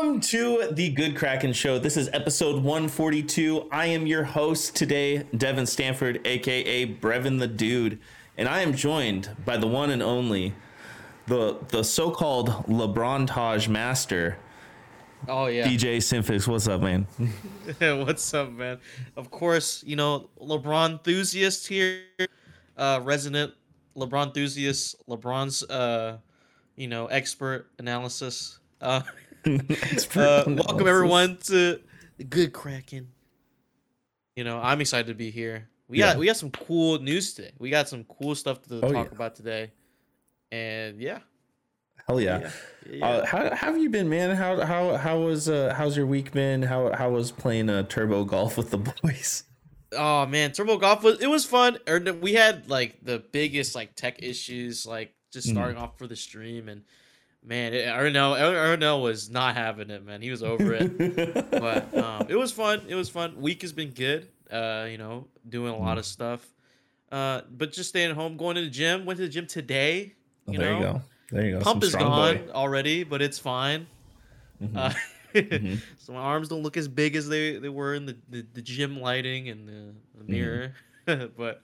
Welcome to the Good Kraken Show. This is episode 142. I am your host today, Devin Stanford, aka Brevin the Dude, and I am joined by the one and only, the the so-called LeBron Taj master, Oh yeah. DJ Symphix. What's up, man? What's up, man? Of course, you know LeBron enthusiast here, uh, resident LeBron enthusiast. LeBron's, uh, you know, expert analysis. Uh, uh, welcome everyone to Good Kraken. You know, I'm excited to be here. We Yeah. got we got some cool news today. We got some cool stuff to Oh, talk yeah. about today, and yeah, Hell yeah. yeah. Uh, how, how have you been, man? How how how was uh, how's your week been? How how was playing uh, turbo golf with the boys? Oh man, Turbo Golf was it was fun. We had like the biggest like tech issues, like just Mhm. starting off for the stream, and man, it, Ernell Ernell was not having it, man. He was over it, but um, it was fun. It was fun. Week has been good. Uh, you know, doing a lot of stuff. Uh, but just staying home, going to the gym. Went to the gym today. Oh, there know, you go. There you go. pump Some is gone boy. already, but it's fine. Mhm. Uh, Mhm. so my arms don't look as big as they, they were in the, the, the gym lighting and the, the Mm-hmm. mirror. but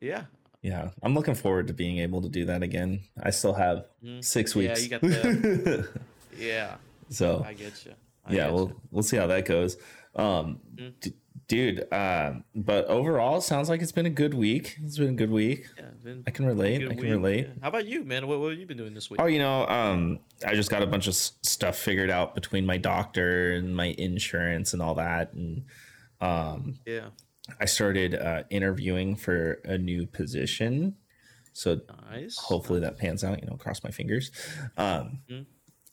yeah. Yeah, I'm looking forward to being able to do that again. I still have Mhm. six Yeah, weeks. you got the- Yeah. so I get you. yeah, we'll we'll see how that goes. Um, Mhm. d- dude. Um, but overall, it sounds like it's been a good week. It's been a good week. yeah, been I can relate. I can week. relate. Yeah. How about you, man? What, what have you been doing this week? Oh, you know, um, I just got a bunch of s- stuff figured out between my doctor and my insurance and all that, and um, yeah. I started uh, interviewing for a new position. So Nice. hopefully that pans out. You know, cross my fingers, um, Mhm.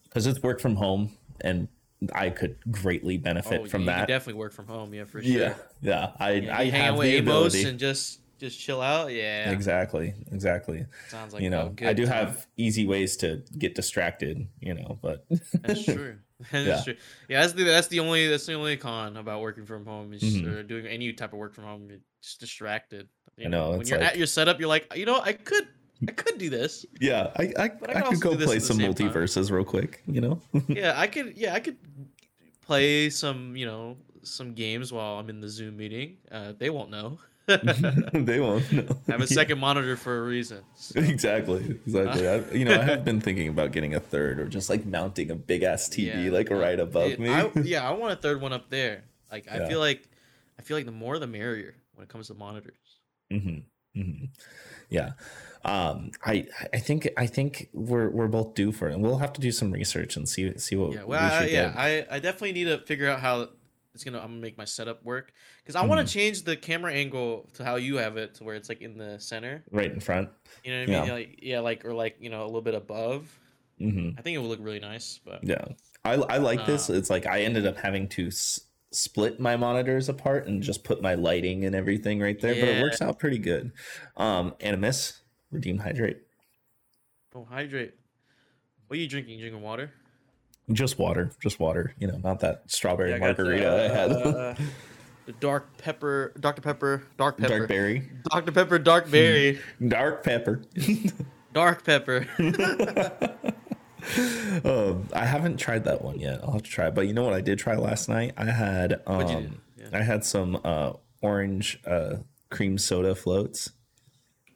because it's work from home, and I could greatly benefit Oh, from that. definitely work from home. Yeah, for sure. yeah, yeah. I Yeah, I hang have with the ability. and just just chill out. Yeah. Exactly, exactly. Sounds like you know, good I do time. have easy ways to get distracted. You know, but That's true. Yeah. true. Yeah, that's the that's the only that's the only con about working from home is Mhm. or doing any type of work from home. You're just distracted. You I know, when you're like- at your setup, you're like, you know, I could I could do this. yeah, I I, I I, could go play some same time. multiverses real quick. You know. yeah, I could. Yeah, I could play some you know some games while I'm in the Zoom meeting. Uh, they won't know. they won't. I have a second monitor for a reason. so- Exactly, exactly. I, you know, I have been thinking about getting a third or just like mounting a big ass TV Yeah, like right above it- me. I, yeah, I want a third one up there. Like I Yeah. feel like I feel like the more the merrier when it comes to monitors. hmm hmm Yeah. Um, I I think I think we're we're both due for it, and we'll have to do some research and see see what Yeah, we well, I, yeah, get. I, I definitely need to figure out how it's gonna I'm gonna make my setup work because I want Mm-hmm. to change the camera angle to how you have it to where it's like in the center. right in front. You know what I mean? Yeah. Like yeah, like or like you know a little bit above. hmm I think it would look really nice. But Yeah, I I like this. Uh, It's like I ended up having to s- split my monitors apart and just put my lighting and everything right there, but it works out pretty good. Um, Animus, redeem hydrate, oh, hydrate. What are you drinking? You drinking water? Just water, just water. You know, not that strawberry Yeah, got the, margarita I had. uh, the dark pepper, Dr Pepper, dark pepper, Dark berry, Dr Pepper, dark berry, dark pepper. dark pepper. um, I haven't tried that one yet. I'll have to try it. But you know what I did try last night? I had um. Yeah. I had some uh orange uh cream soda floats.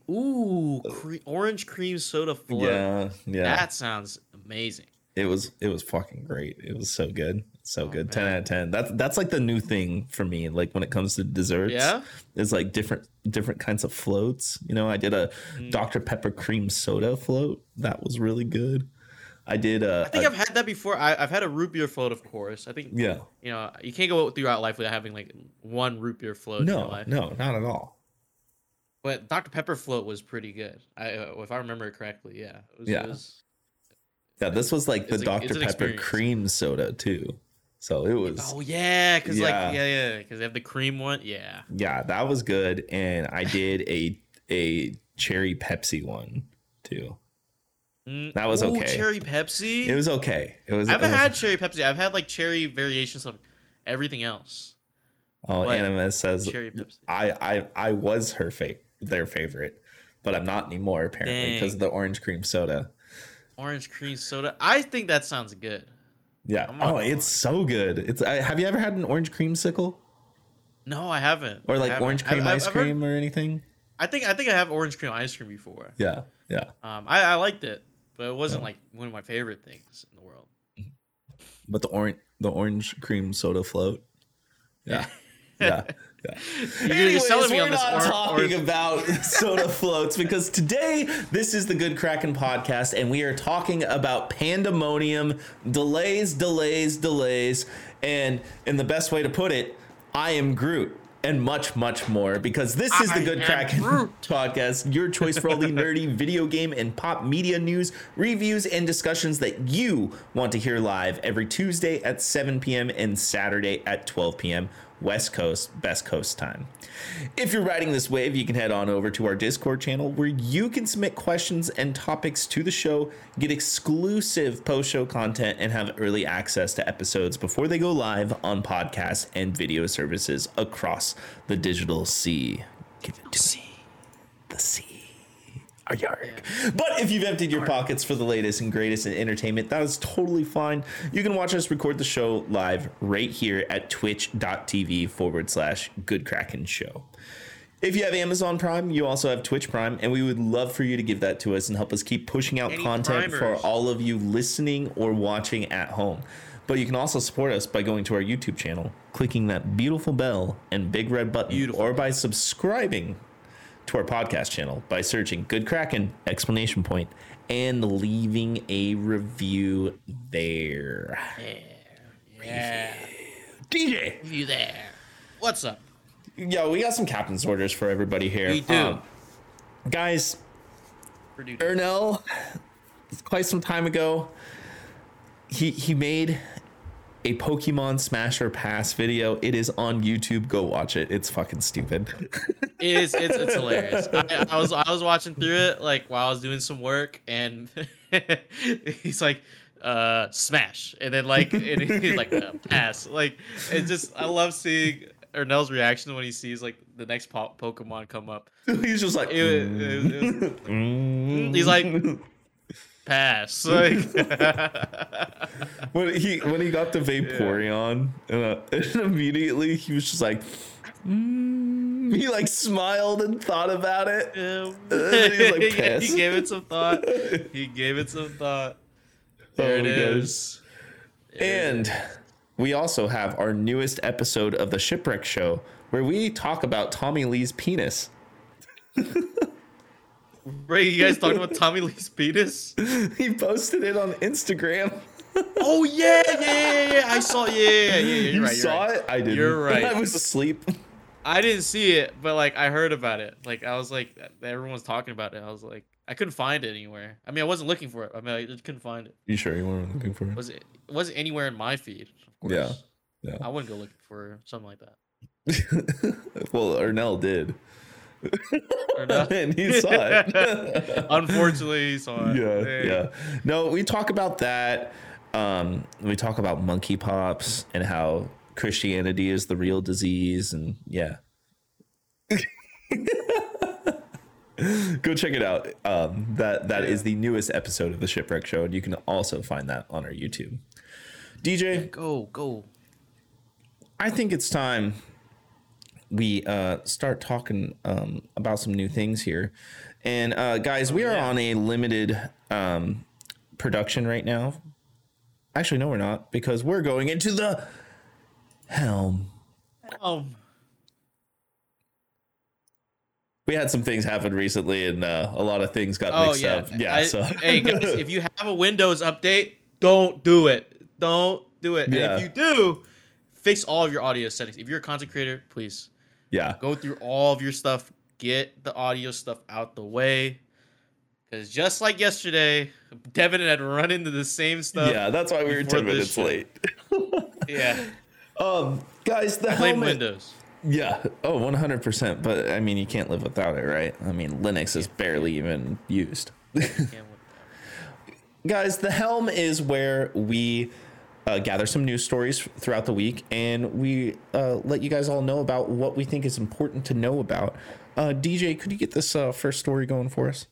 Ooh, cre- orange cream soda float. Yeah, yeah. That sounds amazing. It was it was fucking great. It was so good. So Oh, good. 10 out of 10. That's that's like the new thing for me like when it comes to desserts. Yeah? It's like different different kinds of floats. You know, I did a Mm. Dr Pepper cream soda float. That was really good. I did uh I think I've had that before. I, I've had a root beer float, of course. I think yeah. you know you can't go throughout life without having like one root beer float No, life. no, not at all. But Dr Pepper float was pretty good. I uh, if I remember it correctly, yeah. It was, Yeah. It was, Yeah, this was like the It's a- Dr Pepper cream soda too. So it was oh yeah, because Yeah. like yeah yeah because they have the cream one. Yeah. yeah, that was good. And I did a a cherry Pepsi one too. Mm, That was ooh, okay. Cherry Pepsi. It was okay. It was I haven't was- had cherry Pepsi. I've had like cherry variations of everything else. Oh, but Anima says Cherry Pepsi. I I I was her fa- their favorite, but I'm not anymore apparently because of the orange cream soda. Orange cream soda. I think that sounds good. Yeah. Oh, it's so good. It's. I, have you ever had an orange creamsicle No, I haven't. or like haven't. orange cream I've- ice I've heard- cream or anything? I think I think I have orange cream ice cream before. Yeah. Yeah. Um, I, I liked it, but it wasn't Yeah. like one of my favorite things in the world. But the orange the orange cream soda float. Yeah. Yeah. Yeah. You're, you're selling me we're on this not or- talking orange- about soda floats because today this is the Good Kraken podcast, and we are talking about pandemonium, delays, delays, delays, and in the best way to put it, I am Groot. And much, much more because this is the Good Kraken Groot. podcast, your choice for all the nerdy video game and pop media news, reviews, and discussions that you want to hear live every Tuesday at 7 p.m. and Saturday at 12 p.m. West Coast, Best Coast time. If you're riding this wave, you can head on over to our Discord channel where you can submit questions and topics to the show, get exclusive post show content, and have early access to episodes before they go live on podcasts and video services across the digital sea. Give it to me. The sea. Yarg. But if you've emptied your pockets for the latest and greatest in entertainment, that is totally fine. You can watch us record the show live right here at twitch.tv forward slash good kraken show. If you have Amazon Prime, you also have Twitch Prime, and we would love for you to give that to us and help us keep pushing out Any content for all of you listening or watching at home. But you can also support us by going to our YouTube channel, clicking that beautiful bell and big red button, Beautiful. or by subscribing to our podcast channel by searching Good Kraken explanation point and leaving a review there. Yeah, DJ, you there? What's up? yo, we got some captain's orders for everybody here. We do. Um, guys, Ernell, quite some time ago, he he made a Pokemon Smash or Pass video. It is on YouTube. Go watch it. It's fucking stupid. It is it's, it's hilarious. I, I was I was watching through it like while I was doing some work, and he's like, uh, smash, and then like and he's like uh, pass. Like it just I love seeing Ernell's reaction when he sees like the next po- Pokemon come up. He's just like, It- it- it- mm. He's like, pass. Like when he when he got the Vaporeon, uh, and immediately he was just like, mm. he like smiled and thought about it. Then he was like, he gave it some thought. He gave it some thought. There Oh it my God. is. There And is. we also have our newest episode of the Shipwreck Show, where we talk about Tommy Lee's penis. Ray, you guys talking about Tommy Lee's penis? he posted it on Instagram. Oh yeah, yeah, yeah, yeah. I saw. Yeah, yeah, yeah. You're you right. Saw right. it? I didn't. You're right. I was asleep. I didn't see it, but like I heard about it. Like I was like, everyone was talking about it. I was like, I couldn't find it anywhere. I mean, I wasn't looking for it. I mean, I just couldn't find it. You sure you weren't looking for it? Was it? It wasn't anywhere in my feed. Of course. Yeah, yeah. I wouldn't go looking for something like that. well, Ernell did. And he saw it. Unfortunately, he saw it. yeah, yeah. No, we talk about that. Um, we talk about monkeypox and how Christianity is the real disease, and yeah. Go check it out. Um, that that is the newest episode of the Shipwreck Show, and you can also find that on our YouTube. DJ, Go, go. I think it's time we uh, start talking um, about some new things here. And uh, guys, we are yeah. on a limited um, production right now. Actually, no, we're not because we're going into the helm. Um, We had some things happen recently, and uh, a lot of things got oh mixed yeah, up. Yeah, I- so hey guys, if you have a Windows update, don't do it. Don't do it. Yeah. And if you do, fix all of your audio settings. If you're a content creator, please yeah, go through all of your stuff. Get the audio stuff out the way. Because just like yesterday, Devin had run into the same stuff. yeah, that's why we were ten minutes shit. late. Yeah. Um, guys, the Blame helmet. Windows. Yeah. Oh, 100%. But I mean, you can't live without it, right? I mean, Linux is barely even used. Guys, the helm is where we uh, gather some news stories throughout the week and we uh, let you guys all know about what we think is important to know about. Uh, DJ, could you get this uh, first story going for us?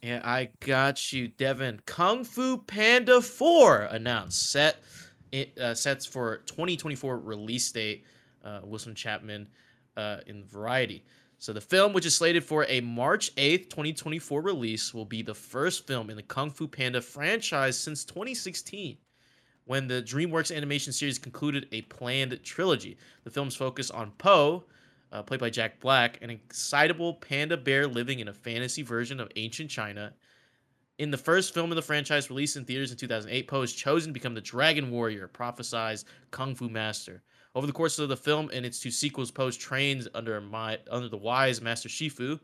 Yeah, I got you, Devin. Kung Fu Panda 4 announced set it uh, sets for 2024 release date. Uh, Wilson Chapman in Variety. So the film, which is slated for a March 8th, 2024 release, will be the first film in the Kung Fu Panda franchise since 2016, when the DreamWorks animation series concluded a planned trilogy. The film's focus on Po, uh, played by Jack Black, an excitable panda bear living in a fantasy version of ancient China. In the first film in the franchise, released in theaters in 2008, Po is chosen to become the Dragon Warrior, prophesized Kung Fu Master. Over the course of the film and its two sequels, Po trains under my under the wise Master Shifu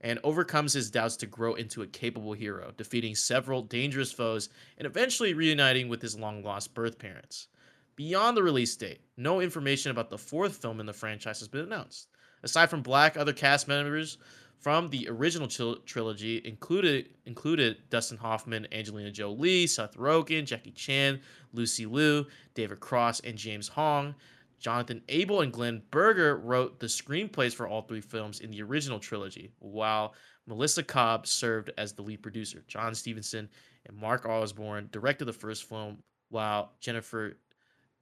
and overcomes his doubts to grow into a capable hero, defeating several dangerous foes and eventually reuniting with his long lost birth parents. Beyond the release date, no information about the fourth film in the franchise has been announced. Aside from Black, other cast members from the original tril- trilogy included included Dustin Hoffman, Angelina Jolie, Seth Rogen, Jackie Chan, Lucy Liu, David Cross, and James Hong. Jonathan Abel and Glenn Berger wrote the screenplays for all three films in the original trilogy, while Melissa Cobb served as the lead producer. John Stevenson and Mark Osborne directed the first film, while Jennifer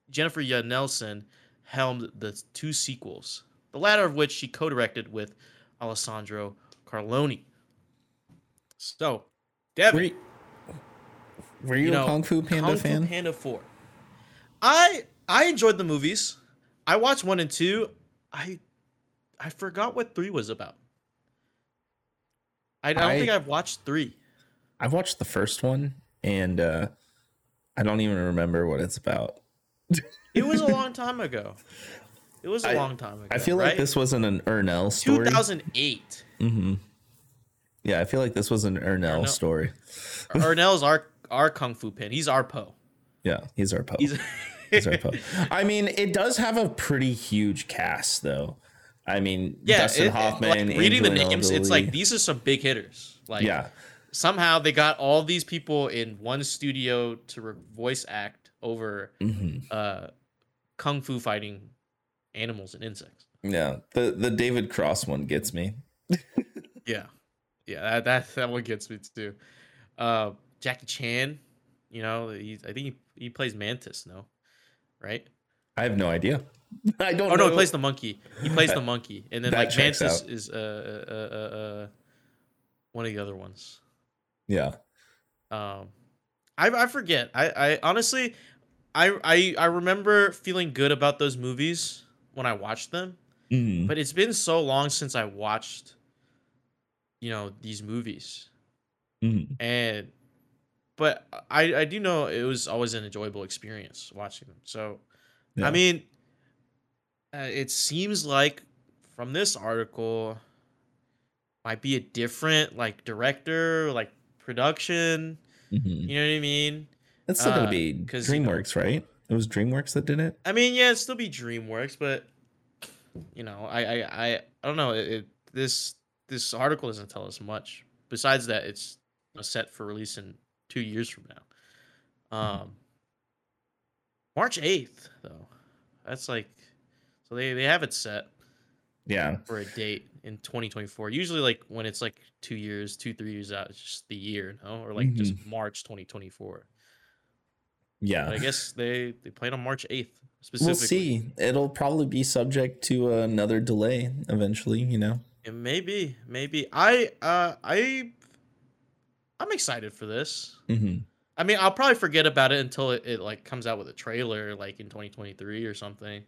Jennifer Yuh Nelson helmed the two sequels, the latter of which she co-directed with Alessandro Carloni. So, Devin, Were you, were you, you know, a Kung Fu Panda Kung fan? Fu Panda Four. I I enjoyed the movies. I watched one and two. I I forgot what three was about. I, I don't I- think I've watched three. I've watched the first one, and uh, I don't even remember what it's about. It was a long time ago. It was a I- long time ago. I feel like this wasn't an Ernell story. 2008. Mm-hmm. Yeah, I feel like this was an Ernell Ernell- story. Ernell's our our kung fu pin. He's our Po. Yeah, he's our Po. He's He's our Po. I mean, it does have a pretty huge cast, though. I mean, yeah. Dustin it- it- Hoffman, like, reading the names, it's like these are some big hitters. Like yeah, somehow they got all these people in one studio to re- voice act over hmm uh kung fu fighting animals and insects. yeah. The the David Cross one gets me. Yeah. Yeah, that that, that one gets me too. Uh Jackie Chan, you know, he's I think he, he plays Mantis, no? Right? I have no idea. I don't. Oh no, know. he plays the monkey. He plays the monkey. And then That like Mantis out. is uh, uh uh uh one of the other ones. Yeah. Um, I I forget. I I honestly, I I I remember feeling good about those movies when I watched them, Mhm. but it's been so long since I watched, you know, these movies, Mhm. and but I I do know it was always an enjoyable experience watching them. So, Yeah. I mean, uh, it seems like from this article might be a different like director, like production. Mhm. You know what I mean? It's still gonna uh, be 'cause, you know- DreamWorks, right? It was DreamWorks that did it. I mean, yeah, it'd still be DreamWorks, but you know, I I I, I don't know. It, it this this article doesn't tell us much besides that it's set for release in two years from now. Um, March eighth, though. That's like, so they they have it set Yeah. for a date in 2024. Usually, like when it's like two years, two three years out, it's just the year, no, or like just March 2024. Yeah. But I guess they they played on March 8th specifically. We'll see. It'll probably be subject to another delay eventually, you know. It may be, maybe. I uh I I'm excited for this. hmm I mean, I'll probably forget about it until it, it like comes out with a trailer like in 2023 or something.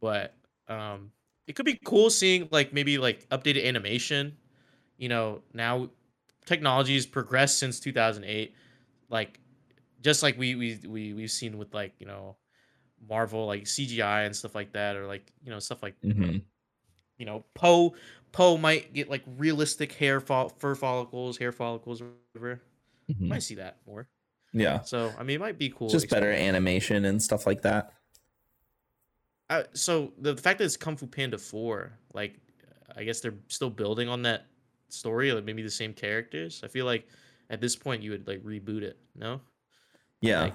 But um it could be cool seeing like maybe like updated animation. You know, now technology has progressed since 2008. Like just like we we we we've seen with like, you know, Marvel like CGI and stuff like that or like, you know, stuff like hmm you know, Po Po might get like realistic hair fol- fur follicles, hair follicles, or whatever. hmm Might see that more. Yeah. So I mean, it might be cool. Just better animation and stuff like that. Uh, so the, the fact that it's Kung Fu Panda four, like, I guess they're still building on that story, like maybe the same characters. I feel like at this point you would like reboot it. No. Yeah. Like-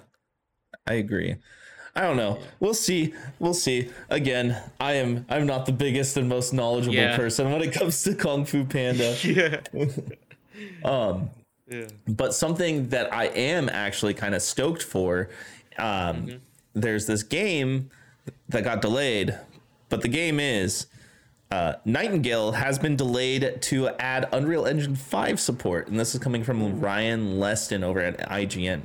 I agree. I don't know. We'll see. We'll see. Again, I am I'm not the biggest and most knowledgeable Yeah. person when it comes to Kung Fu Panda. yeah. um Yeah. but something that I am actually kind of stoked for um, Mhm. there's this game that got delayed, but the game is uh, Nightingale has been delayed to add Unreal Engine 5 support, and this is coming from Ryan Leston over at IGN.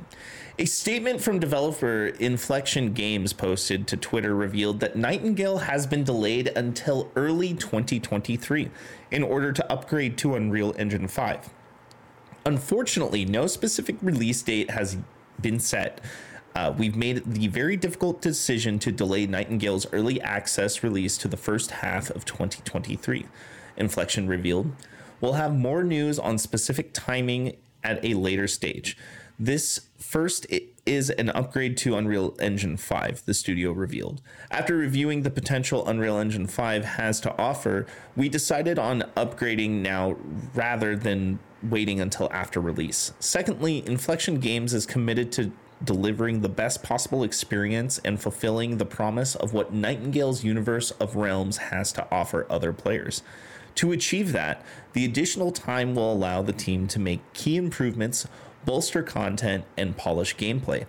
A statement from developer Inflection Games posted to Twitter revealed that Nightingale has been delayed until early 2023 in order to upgrade to Unreal Engine 5. Unfortunately, no specific release date has been set, uh, we've made the very difficult decision to delay Nightingale's early access release to the first half of 2023. Inflection revealed. We'll have more news on specific timing at a later stage. This first is an upgrade to Unreal Engine 5, the studio revealed. After reviewing the potential Unreal Engine 5 has to offer, we decided on upgrading now rather than waiting until after release. Secondly, Inflection Games is committed to delivering the best possible experience and fulfilling the promise of what Nightingale's universe of realms has to offer other players. To achieve that, the additional time will allow the team to make key improvements, bolster content, and polish gameplay.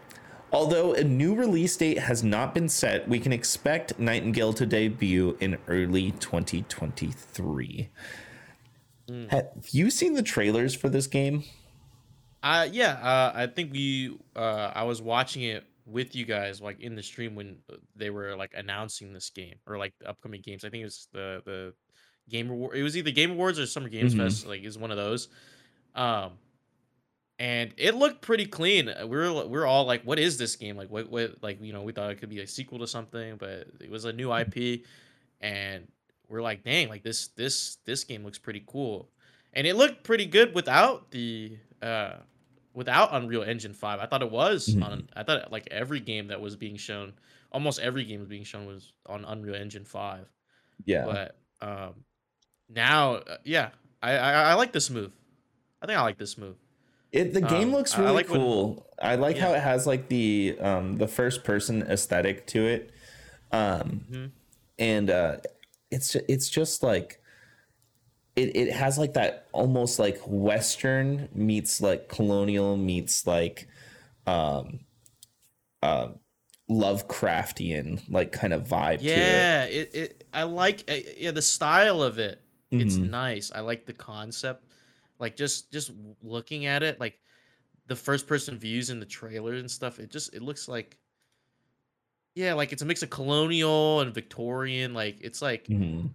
Although a new release date has not been set, we can expect Nightingale to debut in early 2023. Mm. Have you seen the trailers for this game? Uh yeah, uh, I think we uh I was watching it with you guys like in the stream when they were like announcing this game or like the upcoming games. I think it was the the game award. It was either Game Awards or Summer Games mm-hmm. Fest. Like is one of those. Um, and it looked pretty clean. Uh, we were we we're all like, "What is this game? Like, what what like you know we thought it could be a sequel to something, but it was a new IP, and we're like, dang, like this this this game looks pretty cool, and it looked pretty good without the uh, without Unreal Engine Five. I thought it was mm-hmm. on. I thought like every game that was being shown, almost every game was being shown was on Unreal Engine Five. Yeah. But um, now, uh, yeah, I, I I like this move. I think I like this move. It the game um, looks really I like cool. I like yeah. how it has like the um the first person aesthetic to it. Um mm-hmm. and uh it's it's just like it, it has like that almost like western meets like colonial meets like um uh lovecraftian like kind of vibe yeah it. it. it i like uh, yeah the style of it mm-hmm. it's nice i like the concept like just just looking at it like the first person views in the trailers and stuff it just it looks like yeah like it's a mix of colonial and victorian like it's like mm-hmm.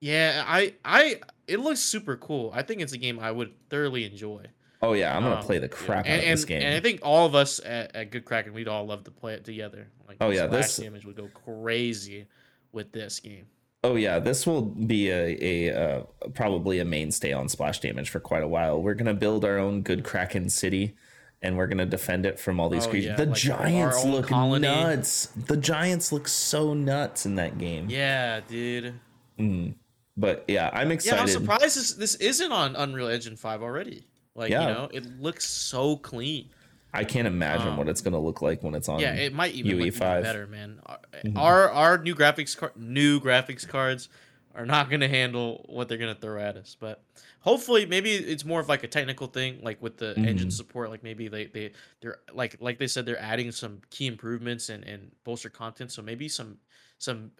Yeah, I I it looks super cool. I think it's a game I would thoroughly enjoy. Oh yeah, I'm gonna um, play the crap and, out of this game. And I think all of us at, at Good Kraken, we'd all love to play it together. Like, oh yeah, this damage would go crazy with this game. Oh yeah, this will be a, a uh, probably a mainstay on splash damage for quite a while. We're gonna build our own Good Kraken city, and we're gonna defend it from all these oh, creatures. Yeah. The like giants look colony. nuts. The giants look so nuts in that game. Yeah, dude. Mm but yeah, I'm excited. Yeah, I'm surprised this, this isn't on Unreal Engine 5 already. Like, yeah. you know, it looks so clean. I can't imagine um, what it's gonna look like when it's on. Yeah, it might even UE look better, man. Mm-hmm. Our our new graphics new graphics cards are not gonna handle what they're gonna throw at us. But hopefully, maybe it's more of like a technical thing, like with the mm-hmm. engine support. Like maybe they they they're like like they said they're adding some key improvements and and bolster content. So maybe some some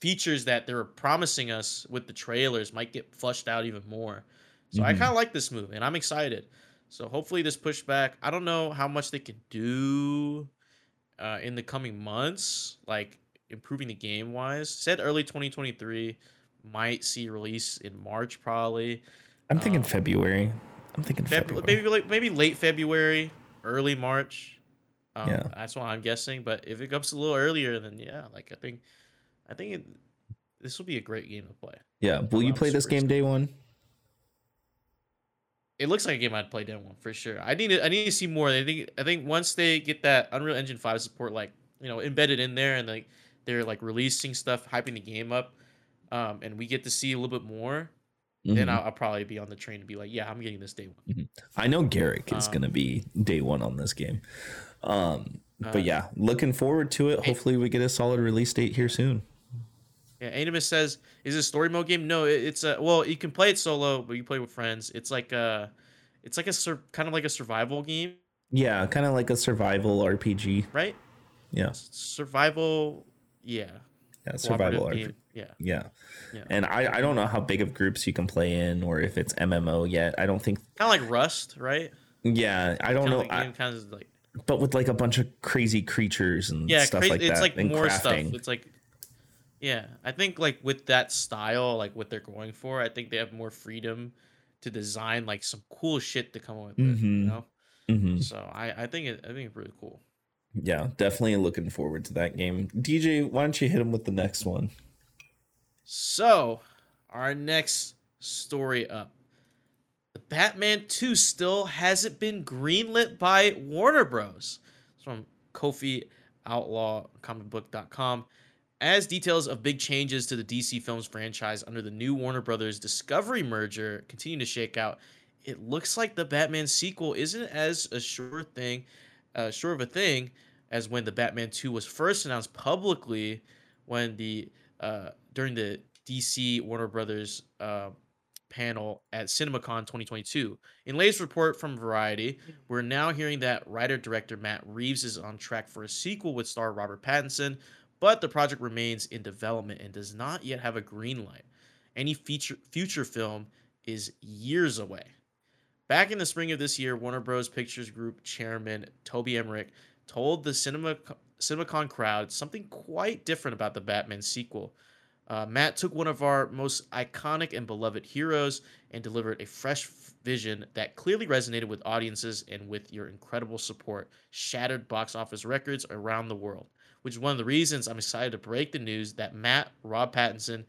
features that they were promising us with the trailers might get flushed out even more. So mm-hmm. I kind of like this move, and I'm excited. So hopefully this pushback. I don't know how much they can do uh, in the coming months, like improving the game wise. Said early 2023, might see release in March probably. I'm thinking um, February. I'm thinking Feb- February. Maybe like maybe late February, early March. Um, yeah, that's what I'm guessing. But if it comes a little earlier, then yeah, like I think I think it, this will be a great game to play. Yeah. Will you play this game day one? It looks like a game I'd play day one for sure. I need to I need to see more. I think I think once they get that Unreal Engine five support like you know embedded in there and like they're like releasing stuff, hyping the game up, um, and we get to see a little bit more. Mm-hmm. Then I'll, I'll, probably be on the train to be like, yeah, I'm getting this day one. Mm-hmm. I know Garrick is um, gonna be day one on this game. Um, but uh, yeah, looking forward to it. Hopefully, we get a solid release date here soon. Yeah, Animus says, "Is it a story mode game?" No, it's a well, you can play it solo, but you play with friends. It's like a, it's like a sur- kind of like a survival game. Yeah, kind of like a survival RPG. Right. Yeah. Survival. Yeah. Yeah. Survival RPG. game, Yeah. Yeah. Yeah. And I, I don't know how big of groups you can play in or if it's MMO yet. I don't think. Kind of like Rust, right? Yeah. I don't know. I- kind of like but with like a bunch of crazy creatures and yeah, stuff crazy. like it's that. like and more crafting. stuff. It's like yeah, I think like with that style, like what they're going for, I think they have more freedom to design like some cool shit to come up with. it, Mhm. You know, Mhm. so I I think it I think it's really cool. Yeah. Definitely looking forward to that game. DJ, why don't you hit him with the next one? So, our next story up. The Batman 2 still hasn't been greenlit by Warner Bros. It's from Kofi Outlaw comicbook.com. As details of big changes to the DC Films franchise under the new Warner Brothers Discovery merger continue to shake out, it looks like the Batman sequel isn't as a sure thing, uh, sure of a thing as when the Batman 2 was first announced publicly when the uh, during the DC Warner Brothers uh, panel at CinemaCon 2022. In latest report from Variety, we're now hearing that writer director Matt Reeves is on track for a sequel with star Robert Pattinson, but the project remains in development and does not yet have a green light. Any feature future film is years away. Back in the spring of this year, Warner Bros. Pictures Group chairman Toby Emmerich told the Cinema CinemaCon crowd something quite different about the Batman sequel. Uh, Matt took one of our most iconic and beloved heroes and delivered a fresh vision that clearly resonated with audiences and with your incredible support, shattered box office records around the world. Which is one of the reasons I'm excited to break the news that Matt, Rob Pattinson,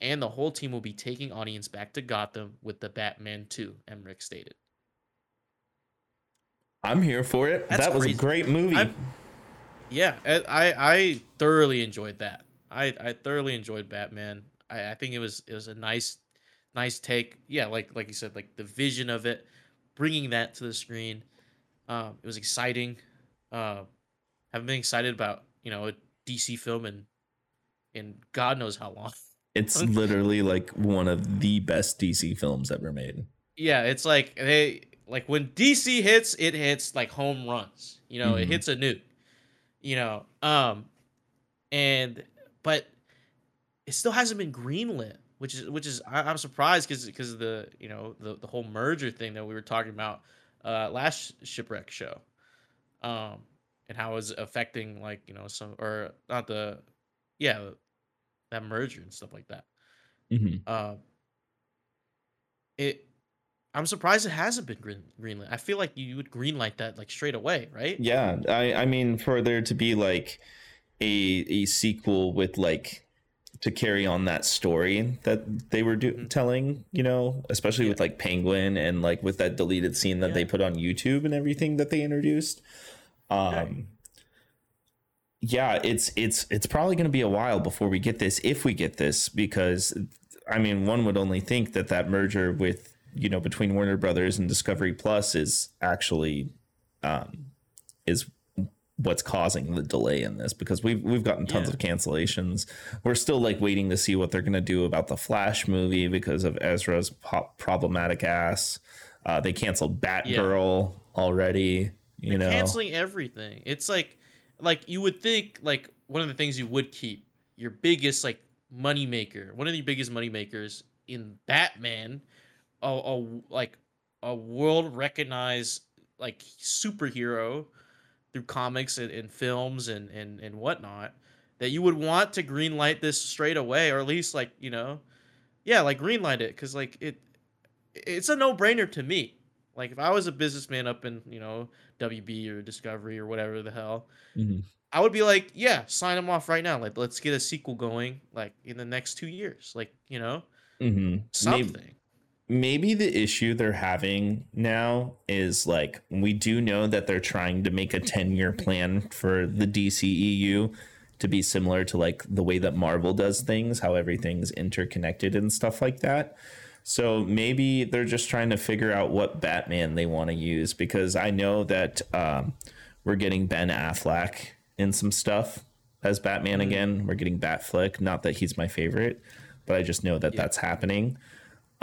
and the whole team will be taking audience back to Gotham with the Batman 2, Emmerich stated. I'm here for it. That's that was crazy. a great movie. I'm- Yeah, I I I thoroughly enjoyed that. I I thoroughly enjoyed Batman. I, I think it was it was a nice nice take. Yeah, like like you said, like the vision of it, bringing that to the screen. Um, it was exciting. Uh, haven't been excited about you know a DC film in in God knows how long. it's literally like one of the best DC films ever made. Yeah, it's like they like when DC hits, it hits like home runs. You know, it Mhm. hits a nuke. You know, um, and but it still hasn't been greenlit, which is which is I, I'm surprised because because the you know the the whole merger thing that we were talking about uh last shipwreck show, um, and how it's affecting like you know some or not the yeah that merger and stuff like that. Mhm. Um, it. I'm surprised it hasn't been green, greenlit. I feel like you would greenlight that like straight away, right? Yeah, I I mean for there to be like a a sequel with like to carry on that story that they were do- Mhm. telling, you know, especially Yeah. with like Penguin and like with that deleted scene that they put on YouTube and everything that they introduced. Um yeah, it's it's it's probably going to be a while before we get this if we get this because I mean, one would only think that that merger with, you know, between Warner Brothers and Discovery Plus is actually um is what's causing the delay in this because we've we've gotten tons Yeah. of cancellations. We're still like waiting to see what they're gonna do about the Flash movie because of Ezra's po- problematic ass. Uh, they canceled Batgirl already. You know, canceling everything. It's like like you would think like one of the things you would keep your biggest like money maker, one of the biggest money makers in Batman, a, a like a world recognized like superhero through comics and, and films and, and and whatnot that you would want to green light this straight away or at least like you know yeah like green light it because like it it's a no-brainer to me like if i was a businessman up in you know WB or Discovery or whatever the hell, Mhm. I would be like, yeah, sign them off right now. Like, let's get a sequel going, like in the next two years. Like, you know, Mhm. Something. maybe the issue they're having now is like we do know that they're trying to make a 10 year plan for the DCEU to be similar to like the way that Marvel does things, how everything's interconnected and stuff like that. So maybe they're just trying to figure out what Batman they want to use because I know that um, we're getting Ben Affleck in some stuff as Batman again. We're getting Batflick. Not that he's my favorite, but I just know that that's happening.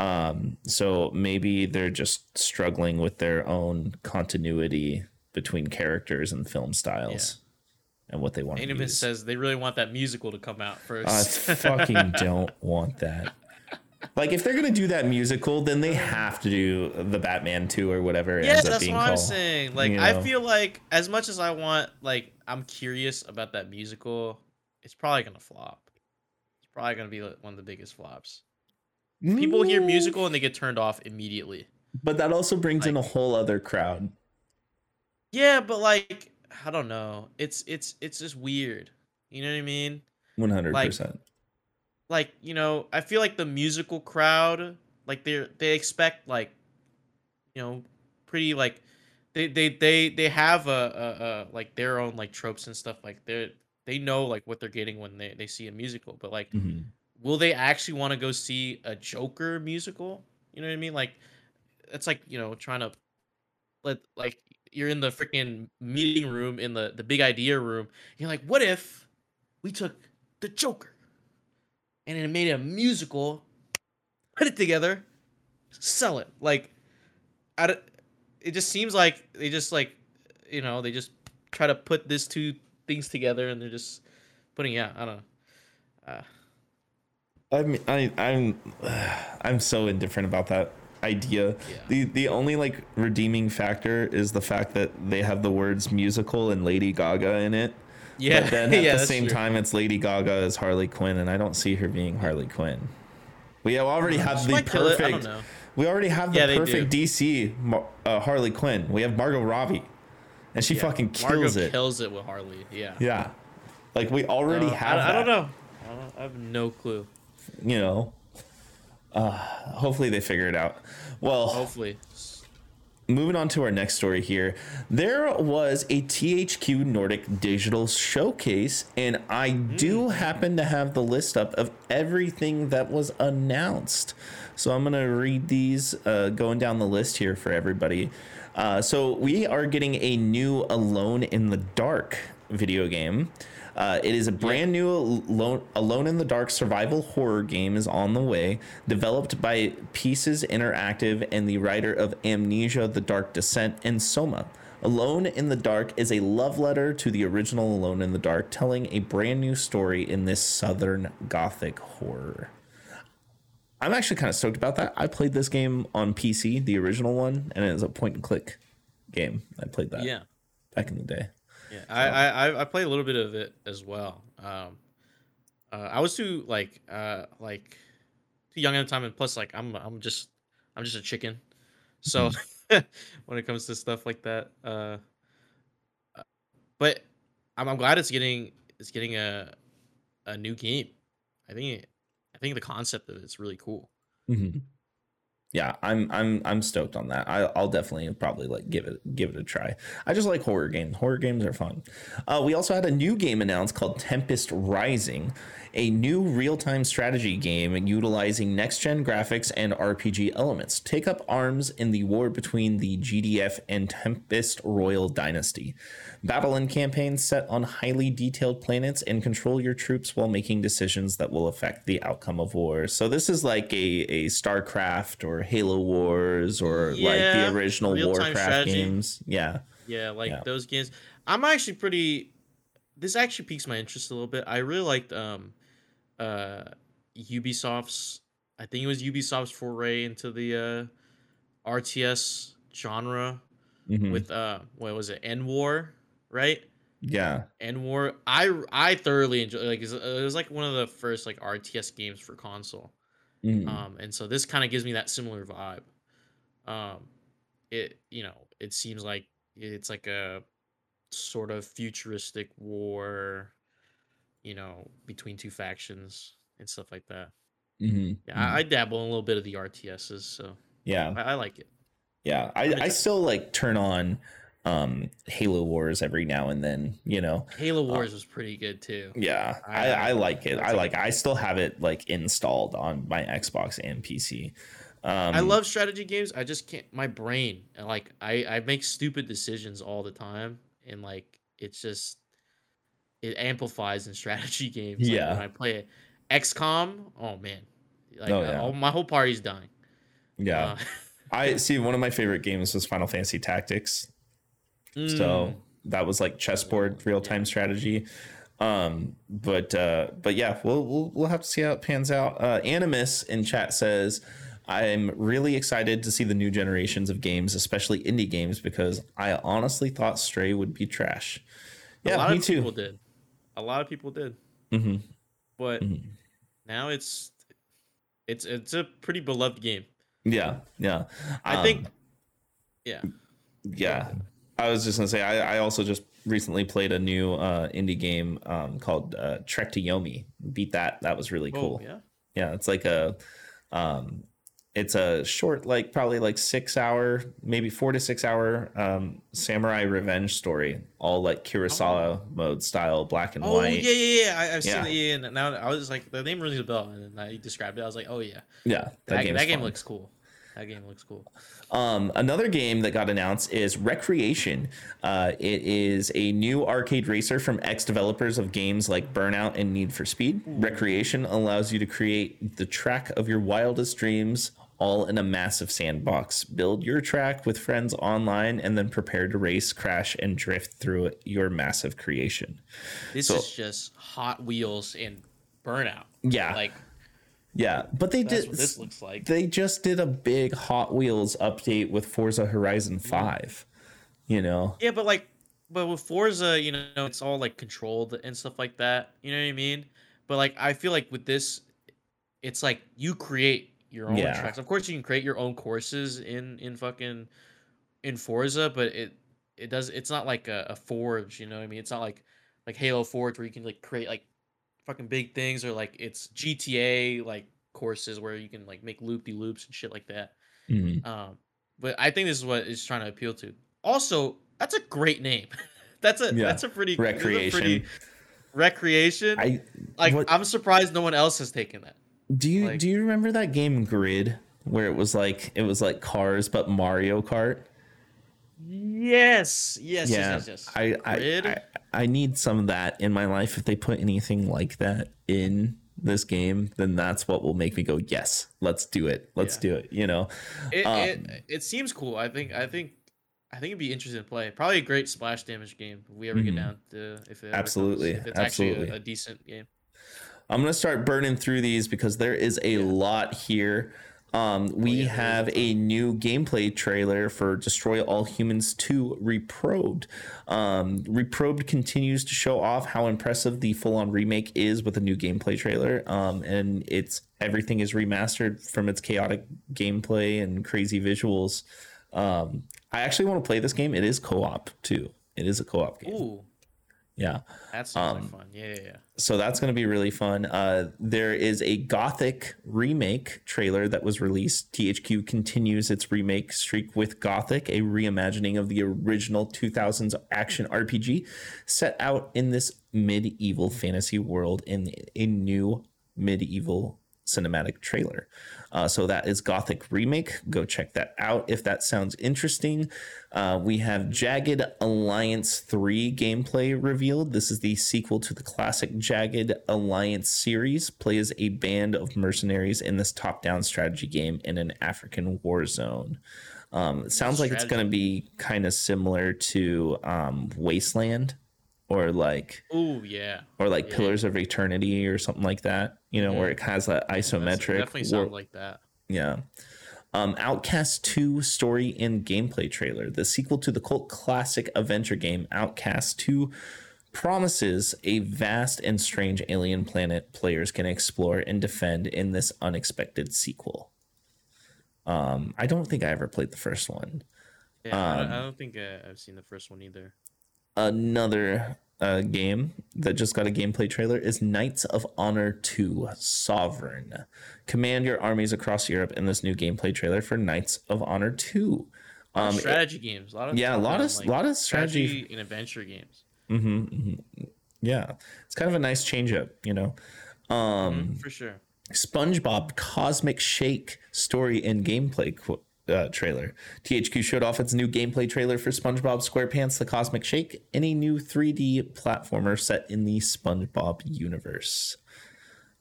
Um, so maybe they're just struggling with their own continuity between characters and film styles. and what they want to Animus use. says they really want that musical to come out first. I fucking don't want that. Like if they're gonna do that musical, then they have to do the Batman two or whatever. yeah, ends up that's being what I'm saying. Like, you I feel like as much as I want, like, I'm curious about that musical, it's probably gonna flop. It's probably gonna be like, one of the biggest flops. People hear Mm, musical and they get turned off immediately. but that also brings in a whole other crowd. Yeah, but like, I don't know. It's it's it's just weird. You know what I mean? One hundred percent. like you know i feel like the musical crowd like they they expect like you know pretty like they they they they have a, a, a like their own like tropes and stuff like they they know like what they're getting when they they see a musical but like Mm-hmm. Will they actually want to go see a joker musical? You know what i mean? Like it's like you know trying to let like you're in the freaking meeting room in the the big idea room. You're like what if we took the joker and it made a musical put it together sell it? Like I don't, it just seems like they just like you know they just try to put these two things together and they're just putting yeah i don't know. Uh, I'm I, I'm I'm so indifferent about that idea. Yeah. The the only like redeeming factor is the fact that they have the words musical and Lady Gaga in it. yeah But then at yeah, the same true. time, it's Lady Gaga as Harley Quinn, and I don't see her being Harley Quinn. We already have She the might kill it, I don't perfect. We already have the Yeah, perfect. DC uh, Harley Quinn. We have Margot Robbie, and she fucking kills Margot it. kills it with harley yeah yeah, like we already Uh, have. I, I don't know I, don't, I have no clue You know. Uh, hopefully they figure it out. Well, hopefully moving on to our next story here. There was a THQ Nordic digital showcase, and I do happen to have the list up of everything that was announced. So I'm going to read these uh, going down the list here for everybody. Uh, so we are getting a new Alone in the Dark video game. Uh, it is a brand new Alone, Alone in the Dark survival horror game is on the way, developed by Pieces Interactive and the writer of Amnesia: The Dark Descent and Soma. Alone in the Dark is a love letter to the original Alone in the Dark, telling a brand new story in this southern gothic horror. I'm actually kind of stoked about that. I played this game on PC, the original one, and it was a point and click game. I played that yeah back in the day. Yeah, I, I I- I played a little bit of it as well. Um, uh, I was too like uh like too young at the time, and plus like I'm I'm just I'm just a chicken. So when it comes to stuff like that, uh, uh, but I'm, I'm glad it's getting it's getting a a new game. I think I think the concept of it's really cool. hmm Yeah, I'm I'm I'm stoked on that. I, I'll definitely probably like give it give it a try. I just like horror games. Horror games are fun. Uh, we also had a new game announced called Tempest Rising, a new real time strategy game utilizing next gen graphics and RPG elements. Take up arms in the war between the GDF and Tempest Royal Dynasty. Battle and campaign set on highly detailed planets and control your troops while making decisions that will affect the outcome of war. So this is like a, a StarCraft or Halo Wars or like the original Warcraft strategy. games. Yeah. Yeah, like Yeah. those games. I'm actually pretty. This actually piques my interest a little bit. I really liked um, uh, Ubisoft's. I think it was Ubisoft's foray into the uh, RTS genre Mhm. with uh, what was it? EndWar, right? yeah. EndWar. I I thoroughly enjoyed. Like it was like one of the first like RTS games for console. Mhm. Um, and so this kind of gives me that similar vibe. Um, it you know it seems like it's like a sort of futuristic war, you know, between two factions and stuff like that. Mm-hmm. Yeah, I, I dabble in a little bit of the RTSs, so yeah. I, I like it. Yeah. I, I still like turn on um Halo Wars every now and then, you know. Halo Wars was pretty good too. Yeah, I, I- I like it. I like-. I still have it like installed on my Xbox and PC. Um, I love strategy games. I just can't. My brain, and like I, I make stupid decisions all the time, and like it's just it amplifies in strategy games. Like, Yeah. when I play it. XCOM, oh man, like Oh, uh, yeah. all, my whole party's dying. Yeah, Uh, I see. One of my favorite games was Final Fantasy Tactics. So mm, that was like chessboard real time strategy. Um, but uh, but yeah, we'll, we'll we'll have to see how it pans out. Uh, Animus in chat says. I'm really excited to see the new generations of games, especially indie games, because I honestly thought Stray would be trash. a Yeah, lot me of too. people did. A lot of people did. hmm But Mhm. now it's it's it's a pretty beloved game. Yeah, yeah. I Um, think yeah. Yeah, I was just gonna say I, I also just recently played a new uh, indie game um, called uh, Trek to Yomi. Beat that. That was really cool. Oh, yeah. yeah, it's like a um, it's a short, like probably like six hour, maybe four to six hour um, samurai revenge story, all like Kurosawa mode style, black and Oh white. yeah, yeah, yeah. I, I've Yeah. seen it. Yeah, and now I was like, the name rings a bell, and then I described it. I was like, oh yeah, Yeah, that, game's that game fun. looks cool. That game looks cool. Um, another game that got announced is Recreation. Uh, it is a new arcade racer from ex developers of games like Burnout and Need for Speed. Recreation allows you to create the track of your wildest dreams all in a massive sandbox. Build your track with friends online and then prepare to race, crash, and drift through your massive creation. This So- is just Hot Wheels and Burnout. Yeah. Like Yeah, but they that's did. what this looks like. They just did a big Hot Wheels update with Forza Horizon 5. You know? Yeah, but like, but with Forza, you know, it's all like controlled and stuff like that. You know what I mean? But like, I feel like with this, it's like you create your own Yeah. tracks. Of course, you can create your own courses in in fucking in Forza, but it it does. It's not like a, a Forge. You know what I mean? It's not like like Halo Forge where you can like create like fucking big things, or like it's GTA like courses where you can like make loop de loops and shit like that. Mhm. Um, but I think this is what it's trying to appeal to. Also, that's a great name. that's a Yeah. that's a pretty that's a Recreation. pretty- recreation. I like what- I'm surprised no one else has taken that. Do you Like- do you remember that game Grid where it was like it was like cars but Mario Kart? Yes, yes, yeah, yes, yes. yes. I, I, Grid? I I need some of that in my life. If they put anything like that in this game, then that's what will make me go, yes, let's do it, let's Yeah. do it. You know, it, um, it it seems cool. I think I think I think it'd be interesting to play. Probably a great splash damage game if we ever get Mhm. down to if it Absolutely, comes, if it's actually absolutely. a, a decent game. I'm gonna start burning through these because there is a lot here. Um, we is a have a new gameplay trailer for Destroy All Humans 2 Reprobed. Um, Reprobed continues to show off how impressive the full-on remake is with a new gameplay trailer. Um, and it's everything is remastered from its chaotic gameplay and crazy visuals. Um, I actually want to play this game. It is co-op too. It is a co-op game. Ooh, Yeah that sounds Um, fun. Yeah, yeah, yeah. so that's going to be really fun. Uh, there is a Gothic remake trailer that was released. THQ continues its remake streak with Gothic, a reimagining of the original 2000s action RPG set out in this medieval fantasy world in a new medieval cinematic trailer. Uh, so that is Gothic Remake. Go check that out if that sounds interesting. Uh, we have Jagged Alliance 3 gameplay revealed. This is the sequel to the classic Jagged Alliance series. Play as a band of mercenaries in this top down strategy game in an African war zone. Um, it sounds like it's going to be kind of similar to um, Wasteland or like Ooh, yeah. or like Yeah. Pillars of Eternity or something like that, you know, where it has that That's- isometric. definitely war- sound like that. yeah. Um, Outcast 2 story and gameplay trailer. The sequel to the cult classic adventure game Outcast 2 promises a vast and strange alien planet players can explore and defend in this unexpected sequel. Um, I don't think I ever played the first one. Yeah, I, don't, I Um, don't think uh, I've seen the first one either. Another uh, game that just got a gameplay trailer is Knights of Honor 2 Sovereign. Command your armies across Europe in this new gameplay trailer for Knights of Honor 2. Um, strategy games. A lot of yeah, a lot of like, lot of strategy. strategy and adventure games. Mm-hmm, Yeah, it's kind of a nice change up, you know. Um, for sure. SpongeBob Cosmic Shake story and gameplay qu- uh, trailer. THQ showed off its new gameplay trailer for SpongeBob SquarePants: The Cosmic Shake, any new 3D platformer set in the SpongeBob universe.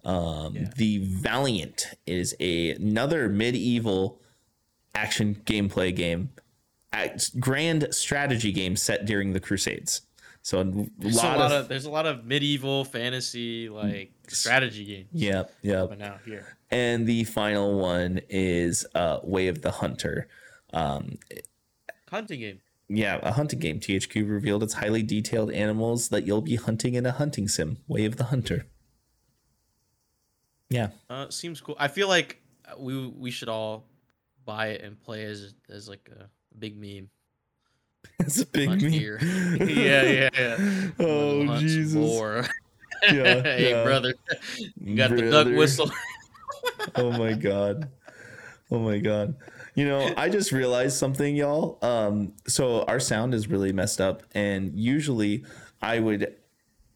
Um, The Valiant is a, another medieval action gameplay game grand strategy game set during the Crusades. So a there's lot, a lot of, of, there's a lot of medieval fantasy like strategy games. Yep, yep. Coming out here. And the final one is uh, Way of the Hunter. Um, Hunting game. yeah, a hunting game. THQ revealed its highly detailed animals that you'll be hunting in a hunting sim. Way of the Hunter. Yeah, Uh, seems cool. I feel like we we should all buy it and play as as like a big meme. it's a big Hunt meme. deer. yeah, yeah, yeah. Oh Jesus! Yeah, hey yeah. brother, you got the duck whistle. Oh my god. Oh my god. You know i just realized something y'all. Um so our sound is really messed up and usually i would